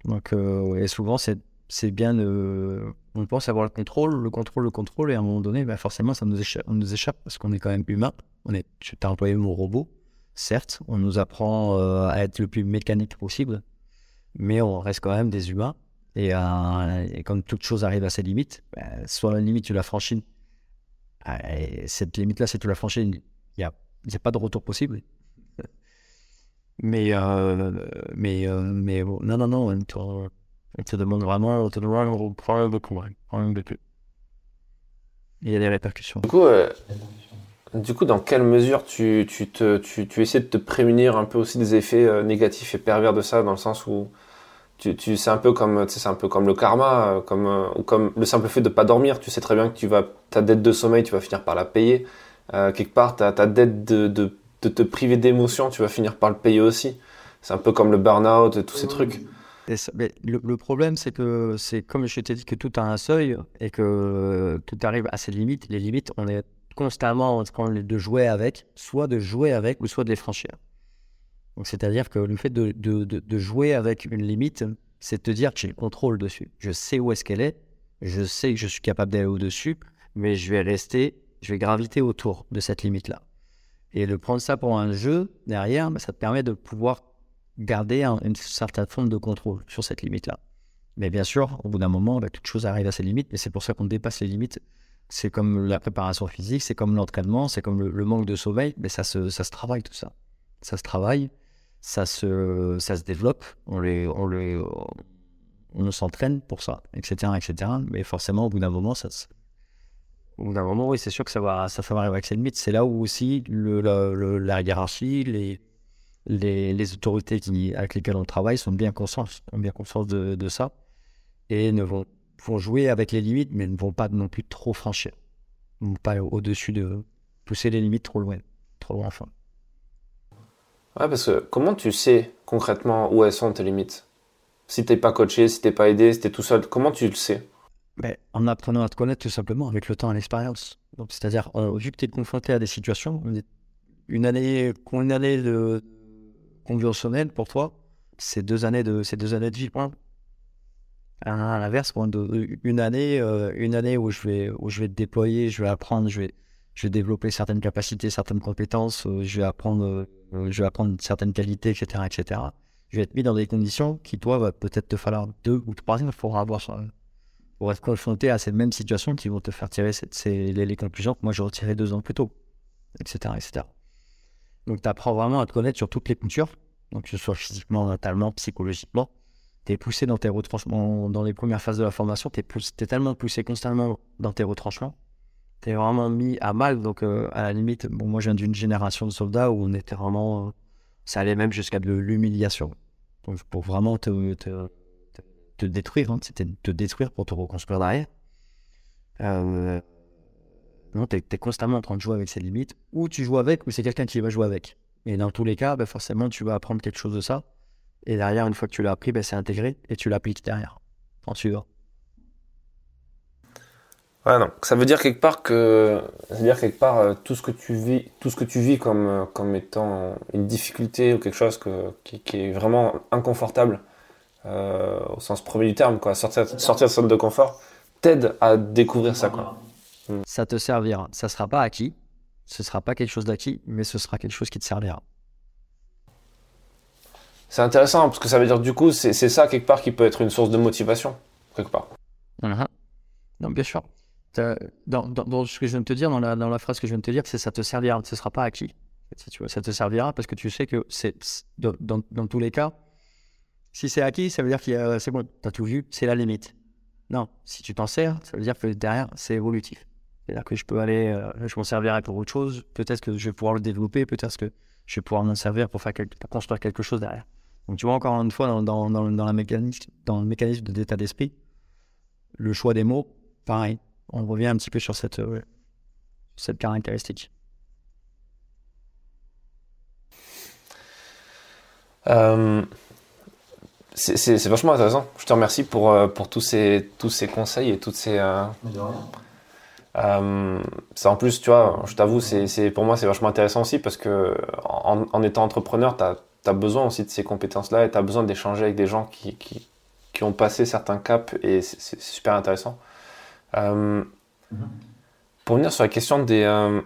Donc, et souvent, c'est bien. On pense avoir le contrôle, le contrôle, le contrôle, et à un moment donné, bah forcément, ça nous échappe, parce qu'on est quand même humain. On est, tu as employé mon robot, certes, on nous apprend euh, à être le plus mécanique possible, mais on reste quand même des humains. Et, euh, et quand toute chose arrive à ses limites, bah, soit la limite, tu la franchis. Ah, cette limite-là, si tu la franchis, il n'y a, a pas de retour possible. Mais, euh, mais, mais non, non, non, on te demande vraiment, on te demande de problème de Il y a des répercussions. Du coup, euh, du coup dans quelle mesure tu, tu, tu, tu, essaies de te prémunir un peu aussi des effets euh, négatifs et pervers de ça, dans le sens où tu, tu c'est un peu comme un peu comme le karma, euh, comme ou comme le simple fait de pas dormir. Tu sais très bien que tu vas ta dette de sommeil, tu vas finir par la payer. quelque part, ta, ta dette de, de, de te priver d'émotions, tu vas finir par le payer aussi. C'est un peu comme le burn-out, tous ces trucs le, problème, c'est que c'est comme je t'ai dit que tout a un seuil et que tout arrive à ses limites. Les limites, on est constamment en train de jouer avec, soit de jouer avec ou soit de les franchir. Donc, c'est-à-dire que le fait de, de, de, jouer avec une limite, c'est de te dire que j'ai le contrôle dessus. Je sais où est-ce qu'elle est, je sais que je suis capable d'aller au-dessus, mais je vais rester, je vais graviter autour de cette limite-là. Et de prendre ça pour un jeu derrière, bah, ça te permet de pouvoir garder une certaine forme de contrôle sur cette limite-là. Mais bien sûr, au bout d'un moment, bah, toute chose arrive à ses limites, mais c'est pour ça qu'on dépasse les limites. C'est comme la préparation physique, c'est comme l'entraînement, c'est comme le, manque de sommeil, mais ça se, ça se travaille tout ça. Ça se travaille, ça se, ça se développe, on, les, on, les, on s'entraîne pour ça, etc., etc. Mais forcément, au bout d'un moment, ça au d'un moment, oui, c'est sûr que ça va, ça va arriver avec ses limites. C'est là où aussi la hiérarchie, les, autorités avec lesquelles on travaille sont bien conscientes, bien de, ça et ne vont, jouer avec les limites, mais ne vont pas non plus trop franchir. Pas au-dessus de pousser les limites trop loin, trop loin enfin. Ouais, parce que comment tu sais concrètement où elles sont tes limites? Si t'es pas coaché, si t'es pas aidé, si t'es tout seul, comment tu le sais? Ben, En apprenant à te connaître tout simplement avec le temps et l'expérience. C'est-à-dire, vu que tu es confronté à des situations, une année, une année de, conventionnel pour toi, c'est deux années de, deux années de vie. À l'inverse, une année, euh, une année où je vais, où je vais te déployer, je vais apprendre, je vais, je vais développer certaines capacités, certaines compétences, euh, je vais apprendre, euh, je vais apprendre certaines qualités, etc., etc. Je vais être mis dans des conditions qui, toi, va peut-être te falloir deux ou trois ans pour avoir, pour être confronté à ces mêmes situations qui vont te faire tirer ces, les, les conclusions que moi j'ai retiré deux ans plus tôt, etc., etc. Donc, tu apprends vraiment à te connaître sur toutes les coutures, donc que ce soit physiquement, mentalement, psychologiquement. Tu es poussé dans tes retranchements, dans les premières phases de la formation, tu es, tellement poussé constamment dans tes retranchements. Tu es vraiment mis à mal. Donc, euh, à la limite, bon, moi, je viens d'une génération de soldats où on était vraiment. ça allait même jusqu'à de l'humiliation. Donc, pour vraiment te, détruire, hein, c'était te détruire pour te reconstruire derrière. Euh, Non, tu es, constamment en train de jouer avec ses limites. Ou tu joues avec, ou c'est quelqu'un qui va jouer avec. Et dans tous les cas, bah, forcément, tu vas apprendre quelque chose de ça. Et derrière, une fois que tu l'as appris, bah, c'est intégré et tu l'appliques derrière, en suivant. Ouais, non. Ça veut dire quelque part que, dire quelque part, euh, tout ce que tu vis, tout ce que tu vis comme, euh, comme étant une difficulté ou quelque chose que, qui, est vraiment inconfortable, euh, au sens premier du terme, quoi. Sortir, sortir de sa zone de confort, t'aide à découvrir ça, quoi. Ça te servira. Ça sera pas acquis. Ce sera pas quelque chose d'acquis, mais ce sera quelque chose qui te servira. C'est intéressant parce que ça veut dire du coup, c'est ça quelque part qui peut être une source de motivation, quelque part. Uh-huh. Non, bien sûr. Dans, dans, ce que je viens de te dire, dans la, dans la phrase que je viens de te dire, c'est ça te servira. Ce sera pas acquis. Tu vois, ça te servira parce que tu sais que c'est dans, dans, tous les cas, si c'est acquis, ça veut dire que c'est bon, tu as tout vu, c'est la limite. Non, si tu t'en sers, ça veut dire que derrière, c'est évolutif. C'est-à-dire que je peux aller, euh, je m'en servirai pour autre chose. Peut-être que je vais pouvoir le développer, peut-être que je vais pouvoir m'en servir pour faire construire quelque chose derrière. Donc tu vois encore une fois dans, dans, dans, la mécanisme, dans le mécanisme d'état d'esprit, le choix des mots, pareil. On revient un petit peu sur cette, euh, cette caractéristique. Euh, c'est vachement intéressant. Je te remercie pour, pour tous, ces, tous ces conseils et toutes ces. Euh, ça en plus, tu vois, je t'avoue, c'est pour moi c'est vachement intéressant aussi parce que en, étant entrepreneur, tu as, besoin aussi de ces compétences-là et tu as besoin d'échanger avec des gens qui, qui, qui, ont passé certains caps et c'est super intéressant. Euh, pour venir sur la question des, euh,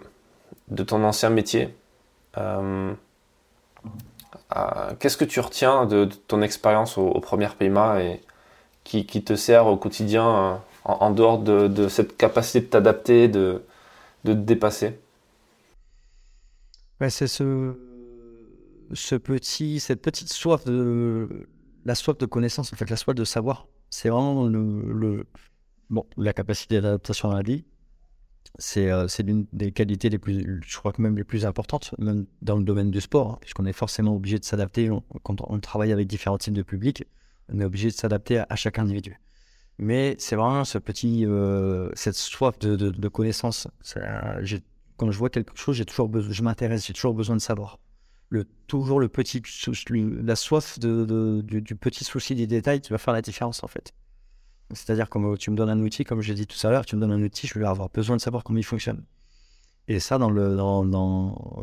de ton ancien métier, qu'est-ce que tu retiens de, ton expérience au, premier PIMA et qui, te sert au quotidien en, dehors de, cette capacité de t'adapter, de, de te dépasser? C'est ce, ce petit, cette petite soif de la soif de connaissance, en fait, la soif de savoir. C'est vraiment le, bon, la capacité d'adaptation à la vie. C'est euh, l'une des qualités les plus, je crois que même les plus importantes, même dans le domaine du sport, hein, puisqu'on est forcément obligé de s'adapter. Quand on travaille avec différents types de publics, on est obligé de s'adapter à, chaque individu. Mais c'est vraiment ce petit, euh, cette soif de, connaissance. quand je vois quelque chose, j'ai toujours besoin, je m'intéresse, j'ai toujours besoin de savoir. Toujours le petit, la soif de, du, petit souci des détails qui va faire la différence en fait. C'est-à-dire comme tu me donnes un outil, comme j'ai dit tout à l'heure, tu me donnes un outil, je vais avoir besoin de savoir comment il fonctionne. Et ça,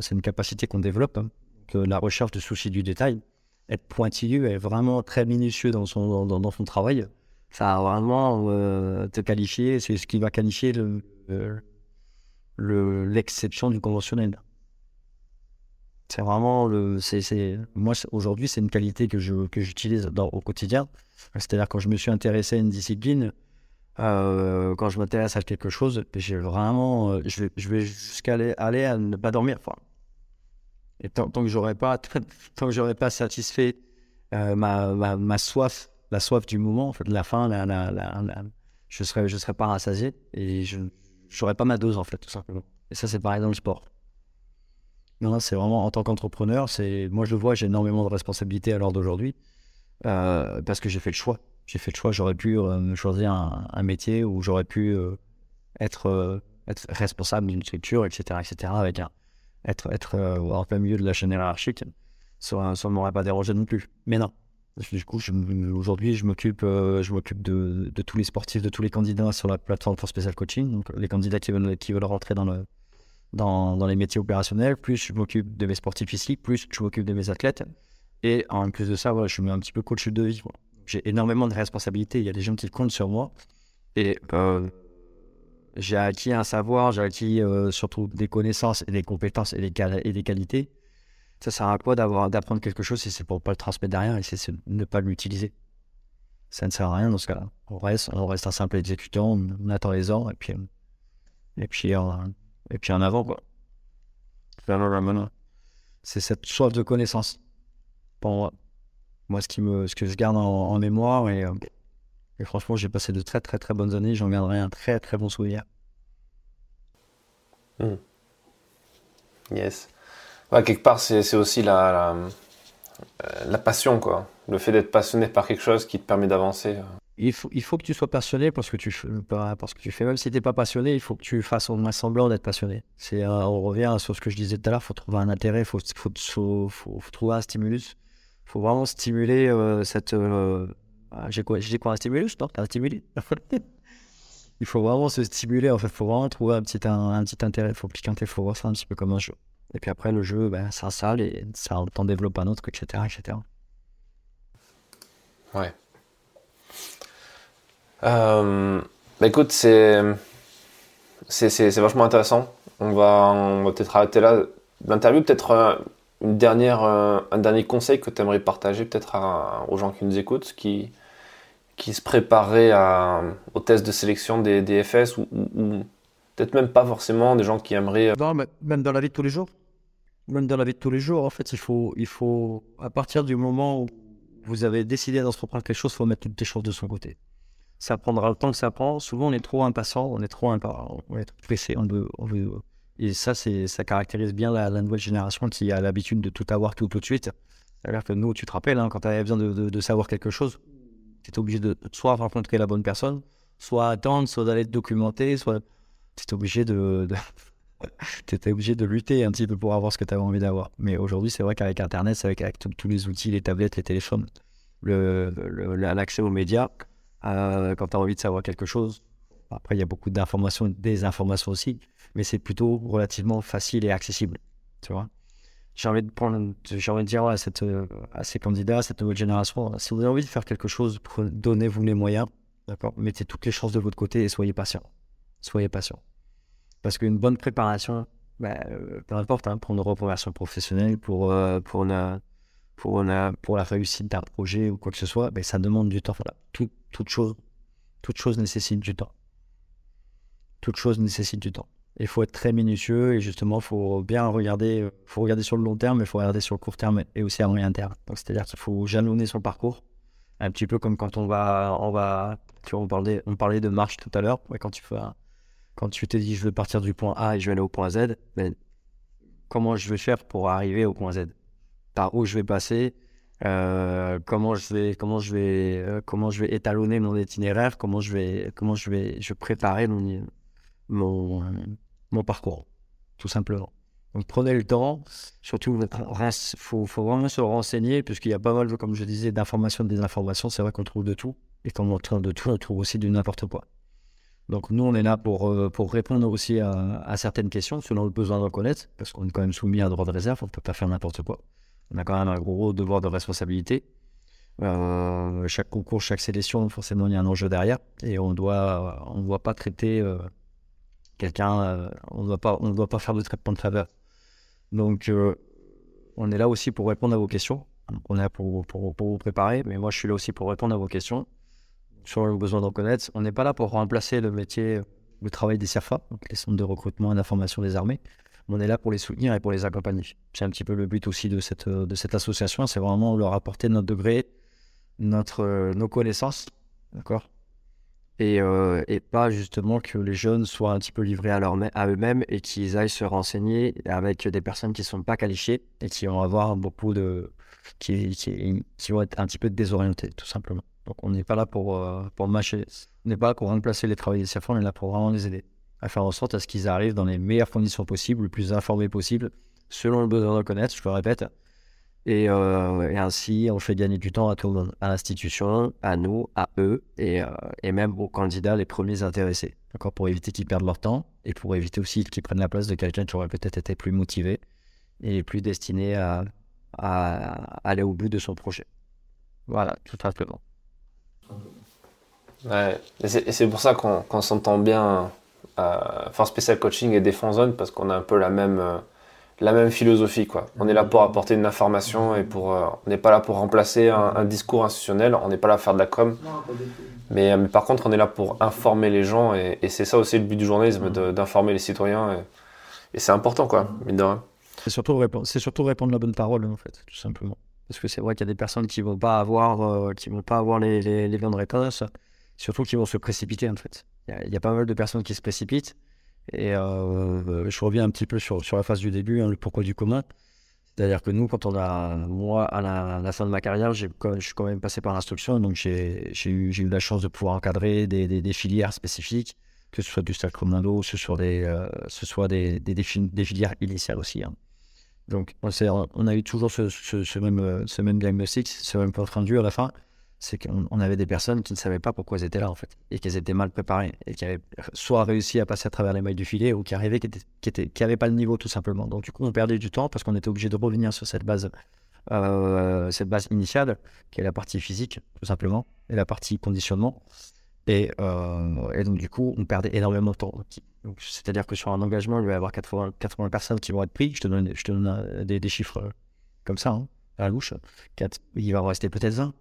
c'est une capacité qu'on développe, hein, que la recherche de soucis du détail, être pointilleux, être vraiment très minutieux dans son, dans, son travail ça va vraiment euh, te qualifier, c'est ce qui va qualifier le, l'exception du conventionnel. C'est vraiment le, c'est, moi aujourd'hui c'est une qualité que je que j'utilise au quotidien. C'est-à-dire quand je me suis intéressé à une discipline, euh, quand je m'intéresse à quelque chose, j'ai vraiment, euh, je vais, jusqu'à aller, aller, à ne pas dormir. Et tant, que j'aurais pas, tant que j'aurais pas satisfait ma, ma, ma, soif la soif du moment, en fait, la faim, je ne serais, je serais pas rassasié et je n'aurais pas ma dose, en fait, tout simplement. Et ça, c'est pareil dans le sport. Non, c'est vraiment en tant qu'entrepreneur, c'est moi je le vois, j'ai énormément de responsabilités à l'heure d'aujourd'hui euh, parce que j'ai fait le choix. J'ai fait le choix, j'aurais pu euh, choisir un, métier où j'aurais pu euh, être, responsable d'une structure, etc., etc., avec un, être, être en plein milieu de la chaîne hiérarchique. Ça, ne m'aurait pas dérangé non plus. Mais non, du coup, aujourd'hui, je m'occupe, je de, tous les sportifs, de tous les candidats sur la plateforme for Special Coaching. Donc, les candidats qui veulent, qui veulent rentrer dans, le, dans, dans les métiers opérationnels. Plus je m'occupe de mes sportifs ici, plus je m'occupe de mes athlètes. Et en plus de ça, voilà, je suis un petit peu coach de vie. J'ai énormément de responsabilités. Il y a des gens qui comptent sur moi. Et euh, j'ai acquis un savoir, j'ai acquis euh, surtout des connaissances et des compétences et des, qualités ça sert à quoi d'apprendre quelque chose si c'est pour pas le transmettre derrière et c'est ne pas l'utiliser? Ça ne sert à rien dans ce cas-là. On reste, on reste un simple exécutant, on, attend les ordres et puis et puis en, et puis en avant quoi. C'est cette soif de connaissance pour moi. Ce qui me, ce que je garde en, mémoire et, et franchement, j'ai passé de très très très bonnes années. J'en garderai un très très bon souvenir. Hmm. Yes quelque part, c'est aussi la, euh, la, passion, quoi. Le fait d'être passionné par quelque chose qui te permet d'avancer. Il faut, il faut que tu sois passionné parce que tu, parce que tu fais. Même si tu n'es pas passionné, il faut que tu fasses au moins semblant d'être passionné. C'est, on revient sur ce que je disais tout à l'heure, il faut trouver un intérêt, il faut, faut, faut, trouver un stimulus. Il faut vraiment stimuler cette. Ah, j'ai quoi, j'ai quoi un stimulus Non, un stimulus Il faut vraiment se stimuler, en fait. Il faut vraiment trouver un petit, un, petit intérêt. Il faut cliquer, il faut voir ça un petit peu comme un jeu. Et puis après, le jeu, ben, ça s'installe et ça t'en développe un autre, etc. etc. Ouais. Euh, bah écoute, c'est, c'est, vachement intéressant. On va, peut-être arrêter là l'interview. Peut-être euh, une dernière, euh, un dernier conseil que tu aimerais partager peut-être aux gens qui nous écoutent, qui, qui se prépareraient à, au test de sélection des, des FS ou, peut-être même pas forcément des gens qui aimeraient. Non, mais même dans la vie de tous les jours. Même dans la vie de tous les jours, en fait, il faut, il faut à partir du moment où vous avez décidé d'entreprendre quelque chose, il faut mettre toutes les choses de son côté ça prendra le temps que ça prend. Souvent, on est trop impatient, on est trop, est pressé. On veut. Et ça, ça caractérise bien la, nouvelle génération qui a l'habitude de tout avoir tout, de suite. C'est-à-dire que nous, tu te rappelles, hein, quand tu avais besoin de, de, savoir quelque chose, tu étais obligé de soit rencontrer la bonne personne, soit attendre, soit d'aller te documenter, soit tu étais obligé de, étais obligé de lutter un petit peu pour avoir ce que tu avais envie d'avoir. Mais aujourd'hui, c'est vrai qu'avec Internet, avec, avec tous les outils, les tablettes, les téléphones, l'accès aux médias, euh, quand tu as envie de savoir quelque chose. Après, il y a beaucoup d'informations et des informations aussi, mais c'est plutôt relativement facile et accessible. Tu vois j'ai envie de dire à, ces candidats, à cette nouvelle génération, si vous avez envie de faire quelque chose, donnez-vous les moyens, d'accord Mettez toutes les chances de votre côté et soyez patient. Soyez patient. Parce qu'une bonne préparation, ben, peu importe, hein, pour une reconversion professionnelle, pour, euh, pour une, pour la, pour la réussite d'un projet ou quoi que ce soit, ben, ça demande du temps. Voilà. Tout, toute, chose, toute du temps. Toute chose nécessite du temps. Il faut être très minutieux et justement, il faut bien regarder, faut regarder sur le long terme, mais il faut regarder sur le court terme et aussi à moyen terme. C'est-à-dire qu'il faut jalonner son parcours, un petit peu comme quand on va, on va, tu vois, on parlait, on parlait de marche tout à l'heure. quand tu fais, quand tu te dis je veux partir du point A et je vais aller au point Z, ben, comment je vais faire pour arriver au point Z? Par où je vais passer, euh, comment je vais, comment je vais, euh, comment je vais étalonner mon itinéraire, comment je vais, comment je vais, je préparer mon, mon, parcours, tout simplement. Donc prenez le temps, surtout il faut, faut, vraiment se renseigner puisqu'il y a pas mal, comme je disais, d'informations, des informations. C'est vrai qu'on trouve de tout et quand on trouve de tout, on trouve aussi du n'importe quoi. Donc nous, on est là pour, euh, pour répondre aussi à, à, certaines questions selon le besoin de reconnaître, parce qu'on est quand même soumis à un droit de réserve, on ne peut pas faire n'importe quoi on a quand même un gros devoir de responsabilité. Euh, chaque concours, chaque sélection, forcément, il y a un enjeu derrière. Et on doit, on doit pas traiter euh, quelqu'un, euh, on ne doit pas faire de traitement de faveur. Donc, on est là aussi pour répondre à vos questions. on est là pour, vous préparer, mais moi, je suis là aussi pour répondre à vos questions sur le besoin de reconnaître. On n'est pas là pour remplacer le métier, le travail des CERFA, les centres de recrutement et d'information des armées on est là pour les soutenir et pour les accompagner. C'est un petit peu le but aussi de cette, de cette association, c'est vraiment leur apporter notre degré, notre, euh, nos connaissances, d'accord? Et, euh, et, pas justement que les jeunes soient un petit peu livrés à, à eux-mêmes et qu'ils aillent se renseigner avec des personnes qui ne sont pas qualifiées et qui vont avoir beaucoup de. qui, qui, vont être un petit peu désorientés, tout simplement. Donc on n'est pas là pour, euh, pour mâcher, on n'est pas là pour remplacer les travailleurs CFA, on est là pour vraiment les aider à faire en sorte à ce qu'ils arrivent dans les meilleures conditions possibles, le plus informés possible, selon le besoin de connaître, je le répète. Euh, et, ainsi, on fait gagner du temps à tout le monde, à l'institution, à nous, à eux, et, euh, et, même aux candidats les premiers intéressés. D'accord Pour éviter qu'ils perdent leur temps et pour éviter aussi qu'ils prennent la place de quelqu'un qui aurait peut-être été plus motivé et plus destiné à, à, aller au bout de son projet. Voilà, tout simplement. Ouais, et c'est pour ça qu'on s'entend bien euh, Force Special Coaching et Défense Zone parce qu'on a un peu la même, euh, la même philosophie. Quoi. On est là pour apporter une information et pour, euh, on n'est pas là pour remplacer un, discours institutionnel, on n'est pas là pour faire de la com. Mais, mais, par contre, on est là pour informer les gens et, c'est ça aussi le but du journalisme, d'informer les citoyens. Et, c'est important, quoi. C'est surtout, répondre, surtout répondre la bonne parole, en fait, tout simplement. Parce que c'est vrai qu'il y a des personnes qui vont pas avoir, qui vont pas avoir les, les, les bonnes réponses, surtout qui vont se précipiter, en fait. Il y, a pas mal de personnes qui se précipitent. Et euh, je reviens un petit peu sur, la phase du début, hein, le pourquoi du comment. C'est-à-dire que nous, quand on a, moi, à la, fin de ma carrière, je suis quand même passé par l'instruction, donc j'ai eu, eu la chance de pouvoir encadrer des, filières spécifiques, que ce soit du stade commando, ce soit des, euh, ce soit des, des, filières initiales aussi. Hein. Donc, on, a eu toujours ce, ce, même, ce même diagnostic, ce même de vue à la fin c'est qu'on avait des personnes qui ne savaient pas pourquoi elles étaient là, en fait, et qu'elles étaient mal préparées, et qui avaient soit réussi à passer à travers les mailles du filet, ou qui arrivaient, qui n'avaient qui pas le niveau, tout simplement. Donc, du coup, on perdait du temps parce qu'on était obligé de revenir sur cette base, euh, cette base initiale, qui est la partie physique, tout simplement, et la partie conditionnement. Et, euh, et donc, du coup, on perdait énormément de temps. C'est-à-dire que sur un engagement, il va y avoir 80, 80 personnes qui vont être prises. Je te donne, je te donne euh, des, chiffres comme ça, hein, à la louche. il va en rester peut-être 20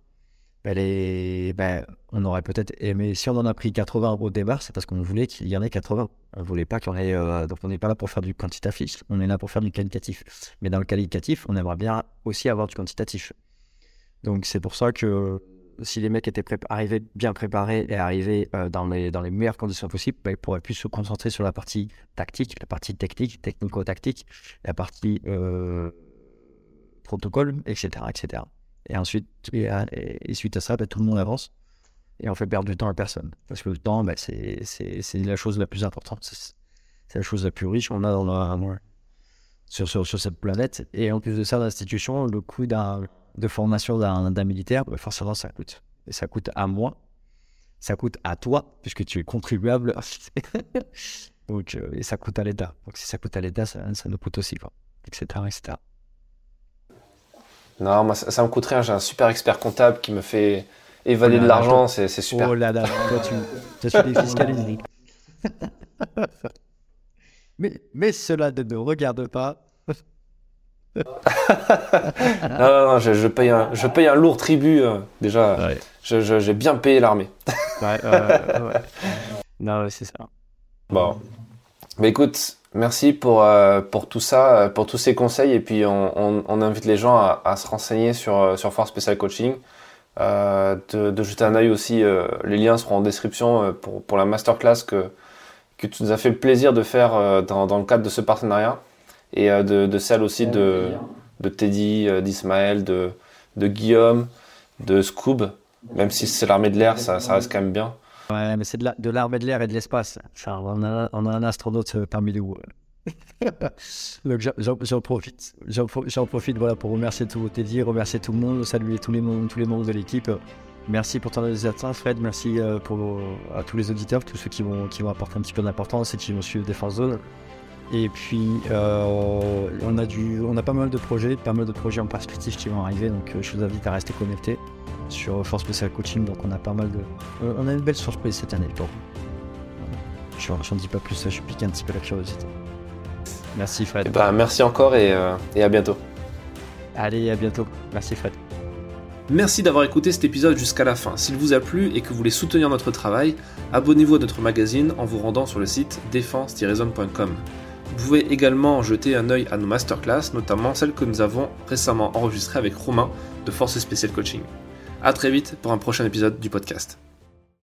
ben, on aurait peut-être aimé, si on en a pris 80 au départ, c'est parce qu'on voulait qu'il y en ait 80. On voulait pas qu'on ait. Euh, donc on n'est pas là pour faire du quantitatif, on est là pour faire du qualitatif. Mais dans le qualitatif, on aimerait bien aussi avoir du quantitatif. Donc c'est pour ça que si les mecs étaient arrivés bien préparés et arrivés euh, dans, les, dans les meilleures conditions possibles, ben, ils pourraient plus se concentrer sur la partie tactique, la partie technique, technico-tactique, la partie euh, protocole, etc., etc. Et ensuite, et, suite à ça, bah, tout le monde avance et on fait perdre du temps à personne. Parce que le temps, bah, c'est la chose la plus importante. C'est la chose la plus riche qu'on a sur, sur, cette planète. Et en plus de ça, l'institution, le coût de formation d'un militaire, bah, forcément, ça coûte. Et ça coûte à moi, ça coûte à toi, puisque tu es contribuable. Donc, euh, et ça coûte à l'État. Donc, si ça coûte à l'État, ça, ça, nous coûte aussi, quoi, etc., etc. Non, moi, ça, me coûte rien. J'ai un super expert comptable qui me fait évaluer de l'argent. C'est super. Oh là là, toi, tu, tu défiscalises. mais, mais cela ne nous regarde pas. non, non, non, je, je, paye un, je paye un lourd tribut. Euh, déjà, j'ai bien payé l'armée. ouais, ouais, Non, c'est ça. Bon. Mais écoute, Merci pour, euh, pour tout ça, euh, pour tous ces conseils. Et puis, on, on, invite les gens à, à, se renseigner sur, euh, sur Force Special Coaching. Euh, de, de, jeter un œil aussi. les liens seront en description pour, pour la masterclass que, que tu nous as fait le plaisir de faire dans, dans le cadre de ce partenariat. Et de, de celle aussi de, de Teddy, d'Ismaël, de, de Guillaume, de Scoob. Même si c'est l'armée de l'air, ça, ça reste quand même bien. Ouais, mais c'est de l'armée de l'air et de l'espace. On a, un astronaute euh, parmi nous. Donc j'en profite. J'en profite voilà, pour remercier tout Teddy, remercier tout le monde, saluer tous les, membres de l'équipe. Merci pour ton attention, Fred. Merci euh, pour, à tous les auditeurs, tous ceux qui vont, qui vont apporter un petit peu d'importance et qui vont suivre Défense Zone. Et puis, euh, on, a du, on a pas mal de projets, pas mal de projets en perspective qui vont arriver. Donc, je vous invite à rester connectés sur Force Special Coaching. Donc on a pas mal de. Euh, on a une belle surprise cette année. Bon. Je n'en dis pas plus, je pique un petit peu la curiosité. Merci Fred. Ben, merci encore et, euh, et à bientôt. Allez, à bientôt. Merci Fred. Merci d'avoir écouté cet épisode jusqu'à la fin. S'il vous a plu et que vous voulez soutenir notre travail, abonnez-vous à notre magazine en vous rendant sur le site défense-zone.com. Vous pouvez également jeter un œil à nos masterclass, notamment celles que nous avons récemment enregistrées avec Romain de Force Spéciale Coaching. A très vite pour un prochain épisode du podcast.